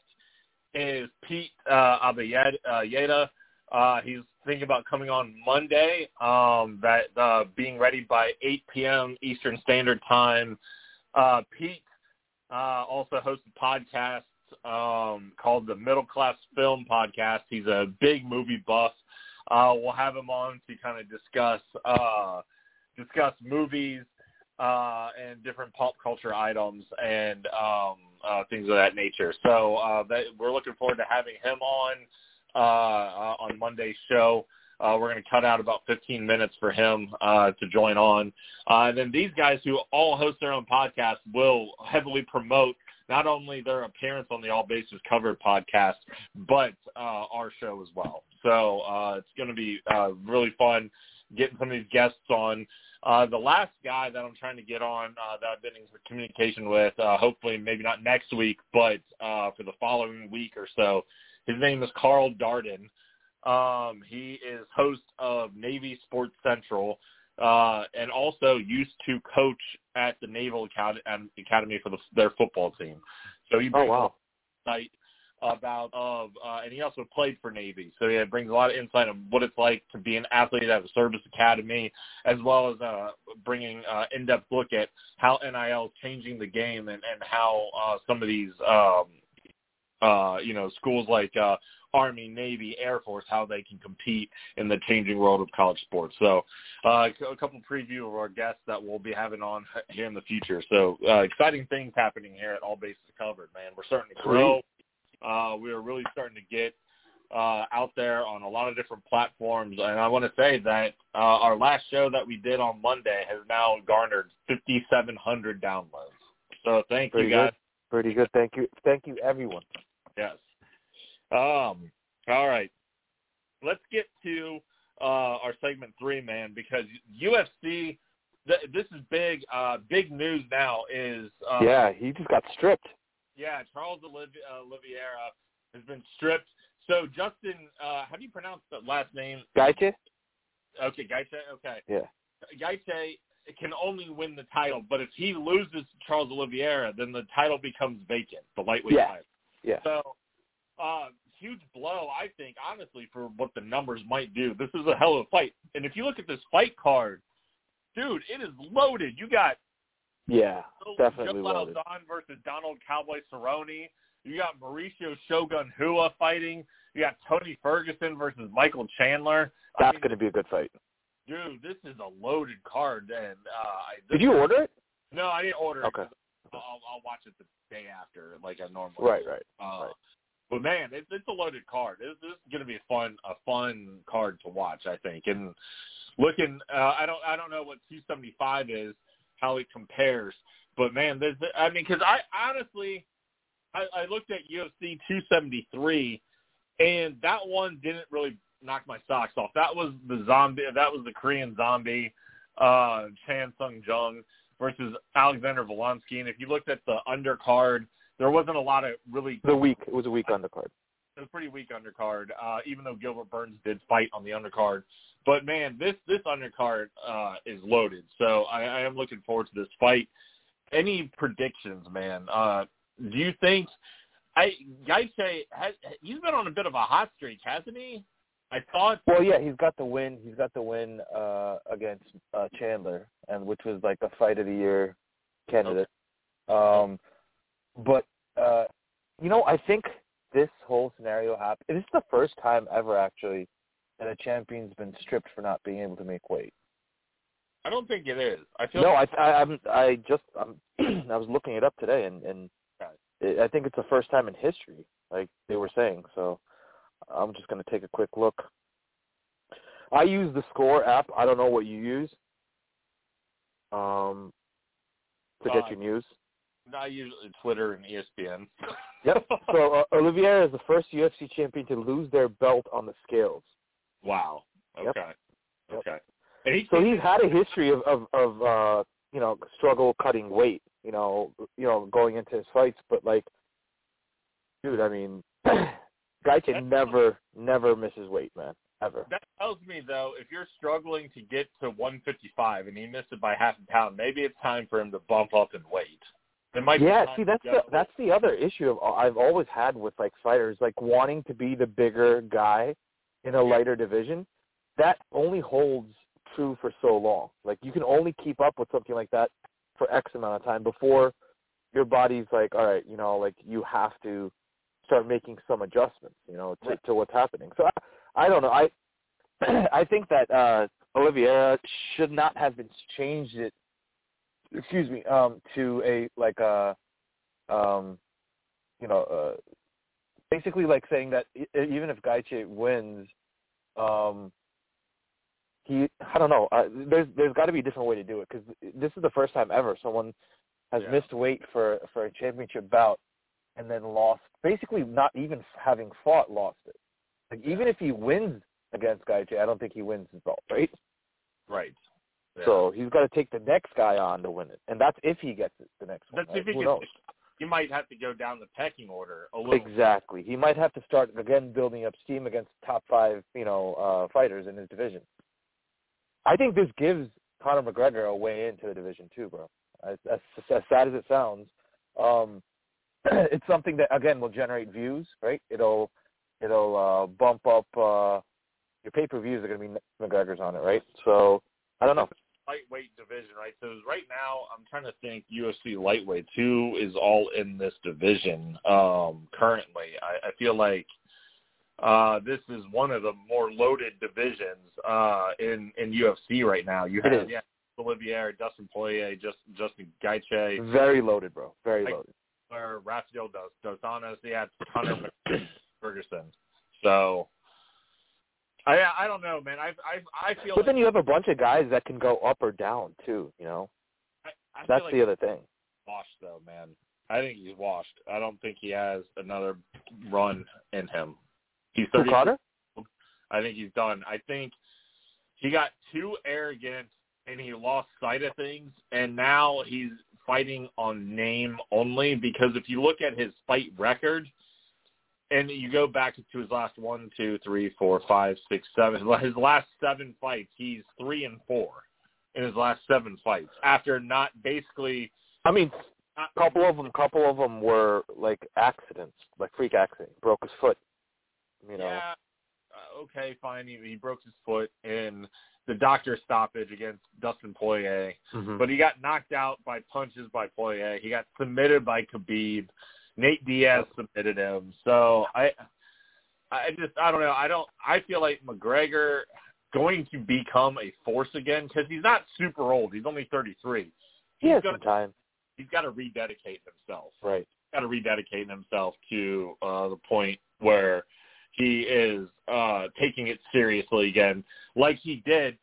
B: is Pete uh, Abayeda. Uh, he's thinking about coming on Monday. Um, that uh, being ready by 8 p.m. Eastern Standard Time. Uh, Pete uh, also hosts a podcast um, called the Middle Class Film Podcast. He's a big movie buff. Uh, we'll have him on to kind of discuss uh, discuss movies uh, and different pop culture items and um, uh, things of that nature. So uh, that, we're looking forward to having him on uh, uh, on Monday's show. Uh, we're going to cut out about 15 minutes for him uh, to join on. Uh, and then these guys who all host their own podcasts will heavily promote not only their appearance on the All Bases Covered podcast, but uh, our show as well. So uh, it's going to be uh, really fun getting some of these guests on. Uh, the last guy that I'm trying to get on uh, that I've been in communication with, uh, hopefully maybe not next week, but uh, for the following week or so, his name is Carl Darden. Um, he is host of Navy Sports Central uh, and also used to coach at the Naval Academy for the, their football team. So he
C: Oh
B: brings
C: wow.
B: About of, uh, and he also played for Navy, so he brings a lot of insight of what it's like to be an athlete at a service academy, as well as uh, bringing uh, in-depth look at how NIL is changing the game and and how uh, some of these, um, uh, you know, schools like uh, Army, Navy, Air Force, how they can compete in the changing world of college sports. So uh, a couple preview of our guests that we'll be having on here in the future. So uh, exciting things happening here at All Bases Covered, man. We're starting to grow. Uh, we are really starting to get uh, out there on a lot of different platforms. And I want to say that uh, our last show that we did on Monday has now garnered 5,700 downloads. So thank
C: Pretty
B: you guys.
C: good. Pretty good. Thank you. Thank you, everyone.
B: Yes. Um. All right. Let's get to uh, our segment three, man, because UFC. Th- this is big. Uh, big news now is. Uh,
C: yeah, he just got stripped.
B: Yeah, Charles Oliv- uh, Oliveira has been stripped. So Justin, uh, how do you pronounce the last name?
C: Gaethje?
B: Okay, Gaethje. Okay.
C: Yeah.
B: Gaethje can only win the title, but if he loses to Charles Oliveira, then the title becomes vacant, the lightweight
C: Yeah.
B: title.
C: Yeah.
B: So, uh, huge blow, I think, honestly, for what the numbers might do. This is a hell of a fight. And if you look at this fight card, dude, it is loaded. You got
C: Yeah,
B: Joe
C: definitely loaded.
B: Lauzon versus Donald Cowboy Cerrone. You got Mauricio Shogun Rua fighting. You got Tony Ferguson versus Michael Chandler. I
C: That's
B: mean,
C: going to be a good fight.
B: dude, this is a loaded card. And uh, I-
C: Did you order it?
B: No, I didn't order it.
C: Okay.
B: 'cause I'll, I'll watch it the day after, like I normally.
C: Right,
B: do.
C: right.
B: Uh,
C: right.
B: But man, it's it's a loaded card. This, this is going to be a fun a fun card to watch, I think. And looking, uh, I don't I don't know what 275 is, how it compares, but man, there's I mean, because I honestly, I, I looked at UFC 273, and that one didn't really knock my socks off. That was the zombie. That was the Korean zombie, uh, Chan Sung Jung versus Alexander Volkanovski. And if you looked at the undercard, there wasn't a lot of really
C: The week. It was a week undercard.
B: It was a pretty weak undercard, uh, even though Gilbert Burns did fight on the undercard. But man, this this undercard uh, is loaded, so I, I am looking forward to this fight. Any predictions, man? Uh, do you think I Gaethje has he's been on a bit of a hot streak, hasn't he? I thought
C: Well, yeah, he's got the win. He's got the win uh, against uh, Chandler, and which was like a fight of the year candidate. Um, but uh, you know, I think this whole scenario happened. This is the first time ever, actually, that a champion's been stripped for not being able to make weight.
B: I don't think it is. I feel
C: No, I, I, I'm, I just, I'm, *clears throat* I was looking it up today, and and it, I think it's the first time in history, like they were saying. So, I'm just going to take a quick look. I use the Score app. I don't know what you use. Um, to get
B: Uh,
C: your news.
B: I usually Twitter and ESPN.
C: Yep. *laughs* So uh, Oliveira is the first UFC champion to lose their belt on the scales.
B: wow. Okay.
C: Yep.
B: Okay. And he
C: So he's had a history of of, of uh, you know struggle cutting weight. You know, you know going into his fights, but like, dude, I mean, *clears throat* Gaethje
B: That's-
C: never never misses weight, man, ever.
B: That tells me though, if you're struggling to get to 155 and he missed it by half a pound, maybe it's time for him to bump up in weight. It might
C: Yeah, see that's the that's the other issue of, I've always had with like fighters, like wanting to be the bigger guy in a lighter division. That only holds true for so long. Like you can only keep up with something like that for X amount of time before your body's like, all right, you know, like you have to start making some adjustments, you know, to, to what's happening. So I, I don't know. I *clears throat* I think that uh Oliveira should not have been changed it excuse me, um, to a like a um you know, uh basically like saying that even if Gaethje wins, um he I don't know, uh, there's there's got to be a different way to do it cuz this is the first time ever someone has
B: Yeah.
C: missed weight for for a championship bout and then lost basically not even having fought lost it. Like even if he wins against Gaethje, I don't think he wins his belt, right?
B: right. Yeah.
C: So he's got to take the next guy on to win it, and that's if he gets it, the next one.
B: that's
C: right?
B: if he
C: Who
B: gets,
C: knows?
B: he might have to go down the pecking order a little.
C: Exactly. He might have to start again building up steam against top five, you know, uh, fighters in his division. I think this gives Conor McGregor a way into the division too, bro. As, as, as sad as it sounds, um, *clears throat* it's something that again will generate views, right? It'll it'll uh, bump up uh, your pay per views are going to be McGregor's on it, right? So I don't know.
B: Lightweight division, right? So right now, I'm trying to think UFC lightweight. Who is all in this division um, currently? I, I feel like uh, this is one of the more loaded divisions uh, in in UFC right now. You have yeah, Olivier, Dustin Poirier, just Justin Gaethje,
C: Very loaded, bro. Very
B: Like-
C: loaded.
B: or Rafael Dos Dos Anjos. Yeah, Conor Ferguson. So. I I don't know, man. I I I feel
C: But then you have a bunch of guys that can go up or down too. You know,
B: I, I
C: that's
B: like
C: the other thing.
B: washed though, man. I think he's washed. I don't think he has another run in him. He's
C: Who,
B: 30.
C: Conor?
B: I think he's done. I think he got too arrogant and he lost sight of things and now he's fighting on name only because if you look at his fight record and you go back to his last one, two, three, four, five, six, seven *laughs* his last seven fights, he's three and four in his last seven fights after not basically
C: I mean,
B: not,
C: couple of them, couple of them were like accidents, like freak accident. Broke his foot. You know.
B: Yeah. Uh, okay, fine. He, he broke his foot in the doctor stoppage against Dustin Poirier,
C: Mhm.
B: but he got knocked out by punches by Poirier. He got submitted by Khabib. Nate Diaz submitted him. So I, I just I don't know. I don't. I feel like McGregor going to become a force again because he's not super old. He's only 33.
C: he has
B: gonna-
C: some time,
B: He's got to rededicate himself
C: right?
B: got to rededicate himself to uh, the point where he is uh, taking it seriously again, like he did,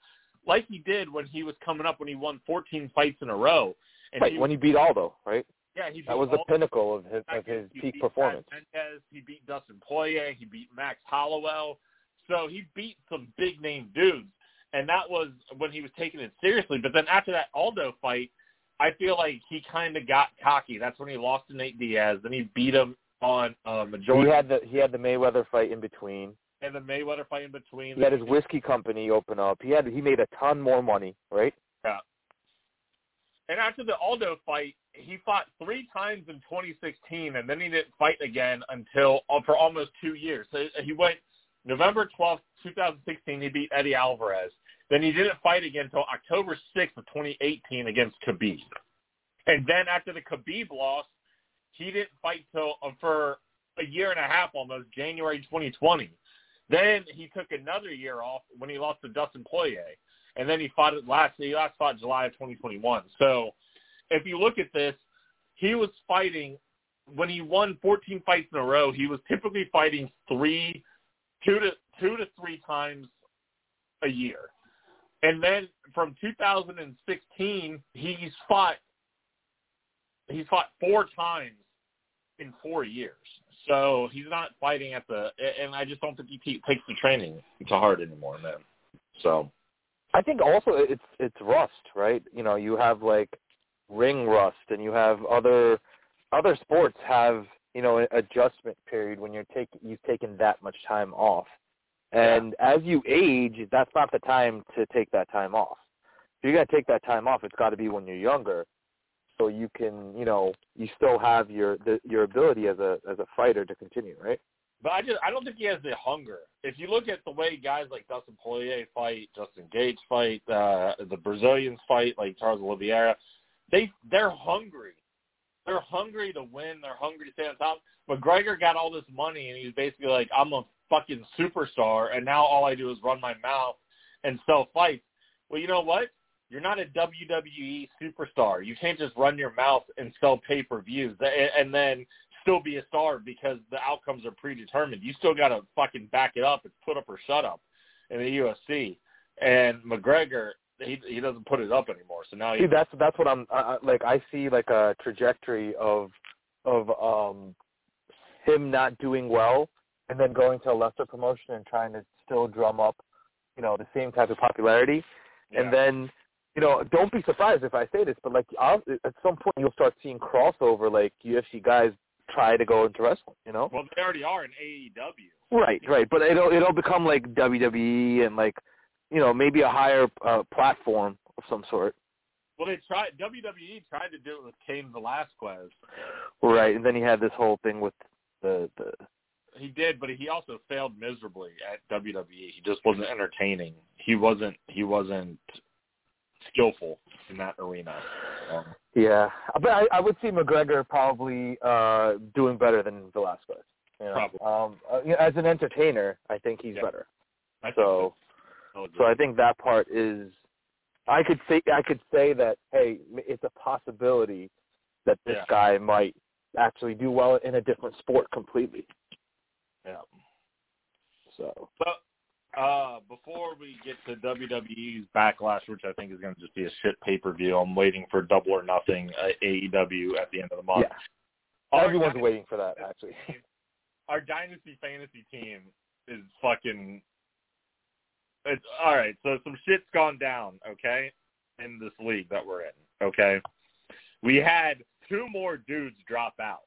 B: like he did when he was coming up when he won 14 fights in a row. And
C: Right
B: he,
C: when he beat Aldo, right?
B: Yeah, he
C: That was the pinnacle of his of his
B: he
C: peak
B: beat
C: performance.
B: Mendes, he beat Dustin Poirier, he beat Max Holloway. So he beat some big name dudes, and that was when he was taking it seriously. But then after that Aldo fight, I feel like he kind of got cocky. That's when he lost to Nate Diaz. Then he beat him on uh, majority
C: He had the he had the Mayweather fight in between.
B: and the Mayweather fight in between.
C: He had his whiskey company open up. He had he made a ton more money, right? Yeah.
B: And after the Aldo fight, he fought three times in 2016, and then he didn't fight again until uh, for almost two years. So he went November 12th, 2016. He beat Eddie Alvarez. Then he didn't fight again until October 6th of 2018 against Khabib. And then after the Khabib loss, he didn't fight till uh, for a year and a half almost, January 2020. Then he took another year off when he lost to Dustin Poirier and then he fought it last. He last fought July of 2021. So, if you look at this, he was fighting when he won 14 fights in a row. He was typically fighting three, two to two to three times a year, and then from 2016, he's fought. He's fought four times in four years. So he's not fighting at the, and I just don't think he takes the training to heart anymore, man. So.
C: I think also it's it's rust, right? You know, you have like ring rust, and you have other other sports have you know an adjustment period when you're take you've taken that much time off, and as you age, that's not the time to take that time off. If you're gonna take that time off, it's got to be when you're younger, so you can you know you still have your the, your ability as a as a fighter to continue, right?
B: But I just I don't think he has the hunger. If you look at the way guys like Dustin Poirier fight, Justin Gates fight, uh, the Brazilians fight, like Charles Oliveira, they they're hungry. They're hungry to win. They're hungry to stay on top. But McGregor got all this money, and he's basically like, I'm a fucking superstar, and now all I do is run my mouth and sell fights. Well, you know what? You're not a WWE superstar. You can't just run your mouth and sell pay per views and then still be a star because the outcomes are predetermined. You still got to fucking back it up. It's put up or shut up in the UFC. And McGregor, he he doesn't put it up anymore. So now he
C: See, that's that's what I'm I, like. I see like a trajectory of of um him not doing well and then going to a lesser promotion and trying to still drum up, you know, the same type of popularity.
B: yeah.
C: And then, you know, don't be surprised if I say this, but like I'll, at some point you'll start seeing crossover, like UFC guys try to go into wrestling. You know?
B: well, they already are in AEW.
C: Right, right. But it'll it'll become like WWE and like, you know, maybe a higher uh, platform of some sort.
B: Well, they tried. WWE tried to do it with Cain Velasquez.
C: Right, and then he had this whole thing with the the
B: He did, but he also failed miserably at WWE. He just wasn't entertaining. He wasn't. He wasn't skillful in that arena. Um,
C: yeah. But I, I would see McGregor probably uh doing better than Velasquez. You know?
B: Probably.
C: Um, uh, as an entertainer, I think he's
B: Yeah.
C: better.
B: I think
C: So,
B: so.
C: I think that part is. I could say I could say that hey, it's a possibility that this
B: Yeah.
C: guy might actually do well in a different sport completely.
B: yeah.
C: So
B: But uh, before we get to WWE's Backlash, which I think is going to just be a shit pay per view, I'm waiting for Double or Nothing uh, AEW at the end of the month.
C: yeah, everyone's
B: Dynasty-
C: waiting for that actually. *laughs*
B: Our Dynasty Fantasy team is fucking. It's all right. So some shit's gone down. Okay, in this league that we're in. Okay, we had two more dudes drop out.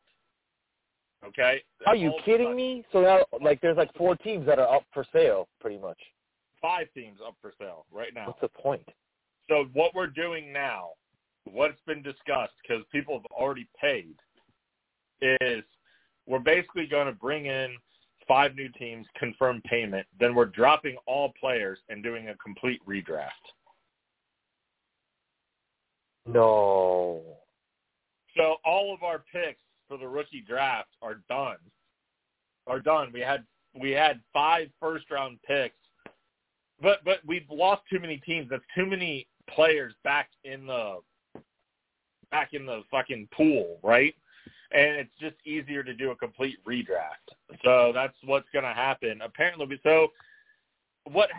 B: Okay.
C: Are you kidding me? So now, like, there's like four teams that are up for sale, pretty much.
B: Five teams up for sale right now.
C: What's the point?
B: So what we're doing now, what's been discussed, because people have already paid, is we're basically going to bring in five new teams, confirm payment, then we're dropping all players and doing a complete redraft.
C: No.
B: So all of our picks for the rookie draft are done. Are done. We had we had five first round picks, but but we've lost too many teams. That's too many players back in the back in the fucking pool, right? And it's just easier to do a complete redraft. So that's what's going to happen. Apparently, so what?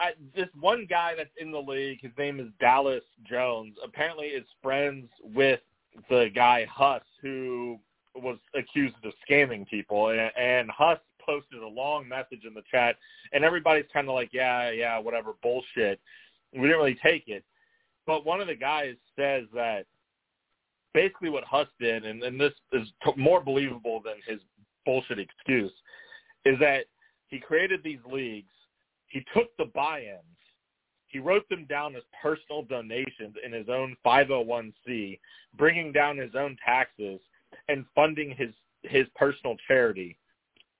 B: I, this one guy that's in the league, his name is Dallas Jones. Apparently, is friends with the guy Huss, who was accused of scamming people, and, and Huss posted a long message in the chat, and everybody's kind of like, yeah, yeah, whatever, bullshit. We didn't really take it, but one of the guys says that basically what Huss did, and, and this is t- more believable than his bullshit excuse, is that he created these leagues, he took the buy-ins, he wrote them down as personal donations in his own 501c, bringing down his own taxes and funding his his personal charity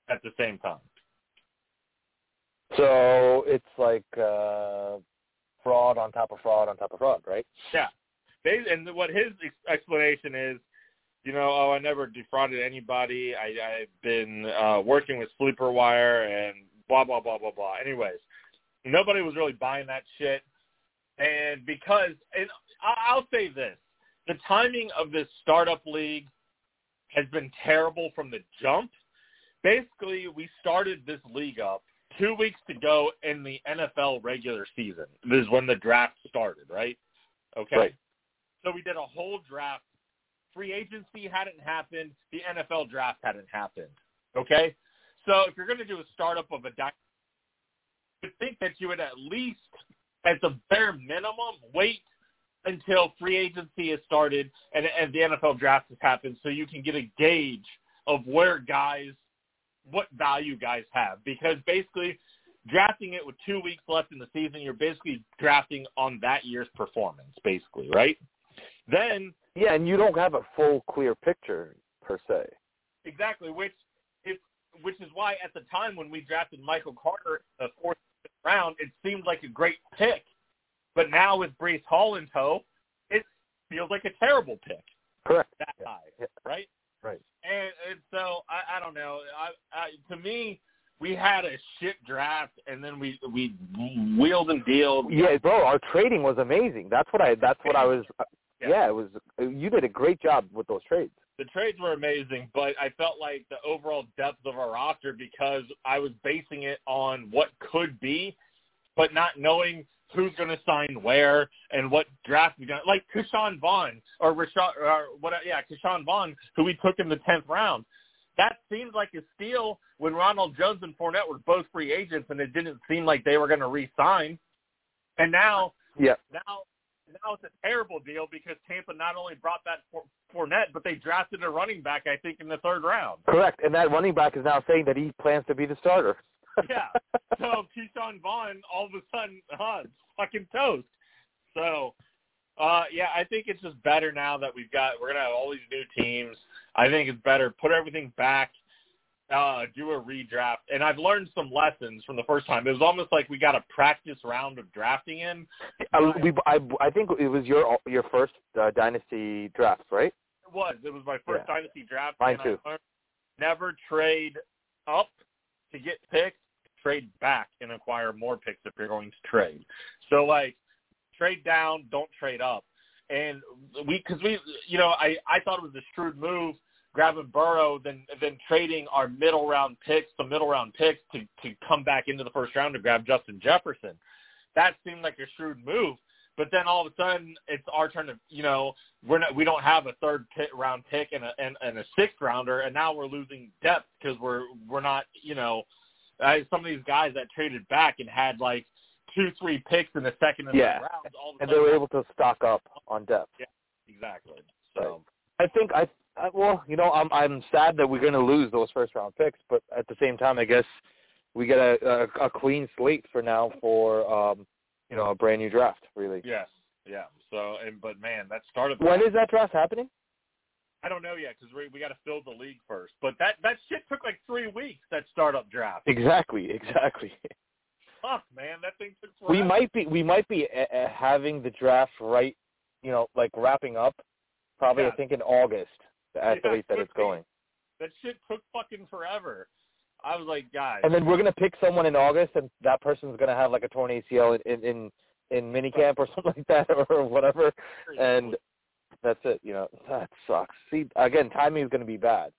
B: at the same time.
C: So it's like uh fraud on top of fraud on top of fraud, right?
B: Yeah. They, and what his explanation is, you know, oh, I never defrauded anybody. I, I've been uh, working with Sleeper Wire and blah blah blah blah blah. Anyways, nobody was really buying that shit, and because, and I'll say this: the timing of this startup league has been terrible from the jump. Basically, we started this league up two weeks to go in the NFL regular season. This is when the draft started, right? Okay.
C: Right.
B: So we did a whole draft. Free agency hadn't happened. The NFL draft hadn't happened. Okay? So if you're going to do a startup of a dynasty, you would think that you would at least, at the bare minimum, wait until free agency has started and, and the NFL draft has happened so you can get a gauge of where guys, what value guys have. Because basically, drafting it with two weeks left in the season, you're basically drafting on that year's performance, basically, right? Then
C: Yeah, and you don't have a full clear picture per se.
B: exactly, which if which is why at the time when we drafted Michael Carter in the fourth round, it seemed like a great pick. But now with Breece Hall in tow, it feels like a terrible pick
C: Correct.
B: that
C: Yeah.
B: high,
C: Yeah.
B: right?
C: Right.
B: And, and so I, I don't know. I, I, to me, we had a shit draft, and then we we wheeled and dealed.
C: Yeah, bro, our trading was amazing. That's what I that's what I was
B: Yeah.
C: yeah, it was you did a great job with those trades.
B: the trades were amazing, but I felt like the overall depth of our roster because I was basing it on what could be, but not knowing who's going to sign where and what draft we going to like Ke'Shawn Vaughn or Rashad or what yeah Ke'Shawn Vaughn who we took in the tenth round. That seemed like a steal when Ronald Jones and Fournette were both free agents, and it didn't seem like they were going to re-sign. And now
C: Yeah.
B: now now it's a terrible deal because Tampa not only brought that for Fournette, but they drafted a running back, I think, in the third round.
C: Correct. And that running back is now saying that he plans to be the starter. *laughs*
B: Yeah. So Ke'Shawn Vaughn, all of a sudden, huh, fucking toast. So, uh, yeah, I think it's just better now that we've got we're gonna have all these new teams. I think it's better put everything back, uh, do a redraft, and I've learned some lessons from the first time. It was almost like we got a practice round of drafting in.
C: I, we, I, I think it was your your first uh, dynasty draft, right?
B: It was. It was my first
C: Yeah.
B: dynasty draft.
C: Mine too.
B: Never trade up to get picks. Trade back and acquire more picks if you're going to trade. So like, trade down, don't trade up. And we, because we, you know, I I thought it was a shrewd move grabbing Burrow than than trading our middle round picks, the middle round picks to to come back into the first round to grab Justin Jefferson. That seemed like a shrewd move. But then all of a sudden, it's our turn to, you know, we're not, we don't have a third pit round pick and a and, and a sixth rounder, and now we're losing depth because we're we're not, you know, uh, some of these guys that traded back and had like two, three picks in the second and
C: Yeah.
B: third rounds. All of a
C: and
B: sudden,
C: they were able to stock up on depth.
B: Yeah, exactly. So
C: I think I, I well, you know, I'm I'm sad that we're going to lose those first round picks, but at the same time, I guess we get a a, a clean slate for now for um, you know, a brand new draft. Really.
B: yes, yeah. So and but man, that started.
C: When is that draft happening?
B: I don't know yet because we we got to fill the league first. But that that shit took like three weeks. That startup draft.
C: Exactly, exactly.
B: Fuck, man, that thing took.
C: we might be we might be uh, uh, having the draft right, you know, like wrapping up, probably
B: Yeah.
C: I think in August at the
B: Yeah,
C: rate that it's going.
B: That shit took fucking forever. I was like, guys.
C: And then we're gonna pick someone in August, and that person's gonna have like a torn ACL in in in, in minicamp or *laughs* something like that, or whatever. And that's it. You know, that sucks. See, again, timing is gonna be bad.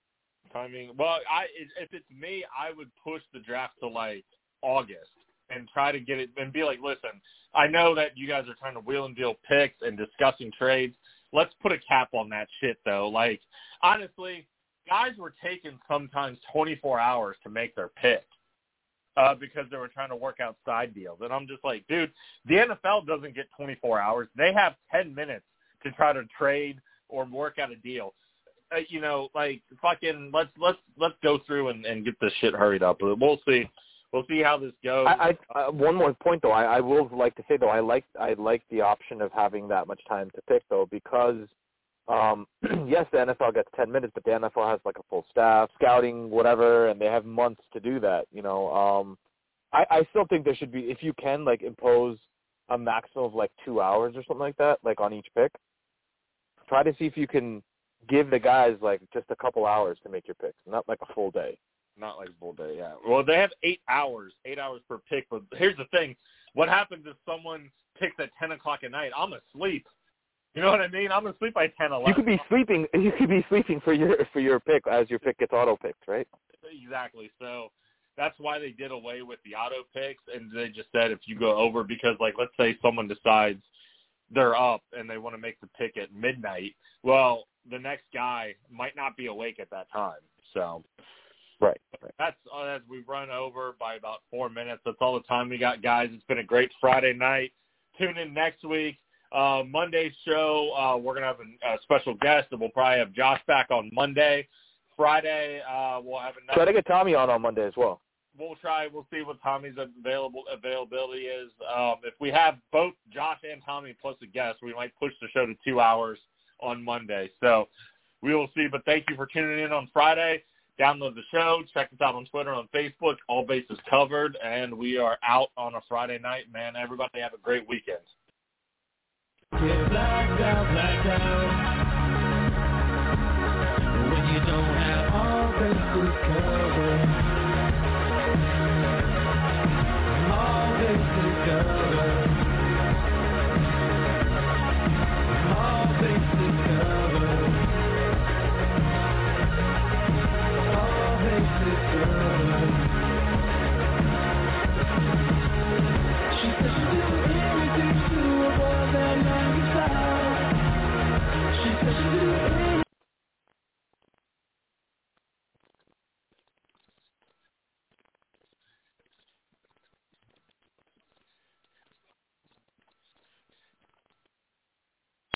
B: timing. Well, I if if it's me, I would push the draft to like August and try to get it and be like, listen, I know that you guys are trying to wheel and deal picks and discussing trades. Let's put a cap on that shit though. Like honestly, guys were taking sometimes 24 hours to make their pick. Uh, because they were trying to work out side deals. And I'm just like, dude, the NFL doesn't get 24 hours. They have 10 minutes to try to trade or work out a deal uh, you know, like fucking let's let's let's go through and, and get this shit hurried up. We'll see. We'll see how this goes.
C: I, I uh, one more point though. I, I will like to say though, I like I like the option of having that much time to pick though because um *clears throat* yes, the NFL gets ten minutes, but the NFL has like a full staff, scouting, whatever, and they have months to do that. You know, um I, I still think there should be if you can like impose a maximum of like two hours or something like that, like on each pick. Try to see if you can give the guys like just a couple hours to make your picks, not like a full day.
B: Not like full day, yeah. Well, they have eight hours, eight hours per pick. But here's the thing: what happens if someone picks at ten o'clock at night? I'm asleep. You know what I mean? I'm asleep by ten eleven.
C: You could be sleeping. *laughs* You could be sleeping for your for your pick as your pick gets auto picked, right?
B: Exactly. So that's why they did away with the auto picks, and they just said if you go over, because like let's say someone decides they're up and they want to make the pick at midnight, well, the next guy might not be awake at that time. So
C: Right. right.
B: that's uh, as we've run over by about four minutes. That's all the time we got, guys. It's been a great Friday night. Tune in next week. Uh, Monday's show, uh, we're gonna have a, a special guest, and we'll probably have Josh back on Monday. Friday, uh, we'll have another
C: Try to get Tommy on on Monday as well.
B: we'll try. We'll see what Tommy's available availability is. Um, if we have both Josh and Tommy plus a guest, we might push the show to two hours on Monday. So we will see. But thank you for tuning in on Friday. Download the show. Check us out on Twitter, on Facebook. All bases covered, and we are out on a Friday night. Man, everybody have a great weekend.
A: Get blacked out, blacked out.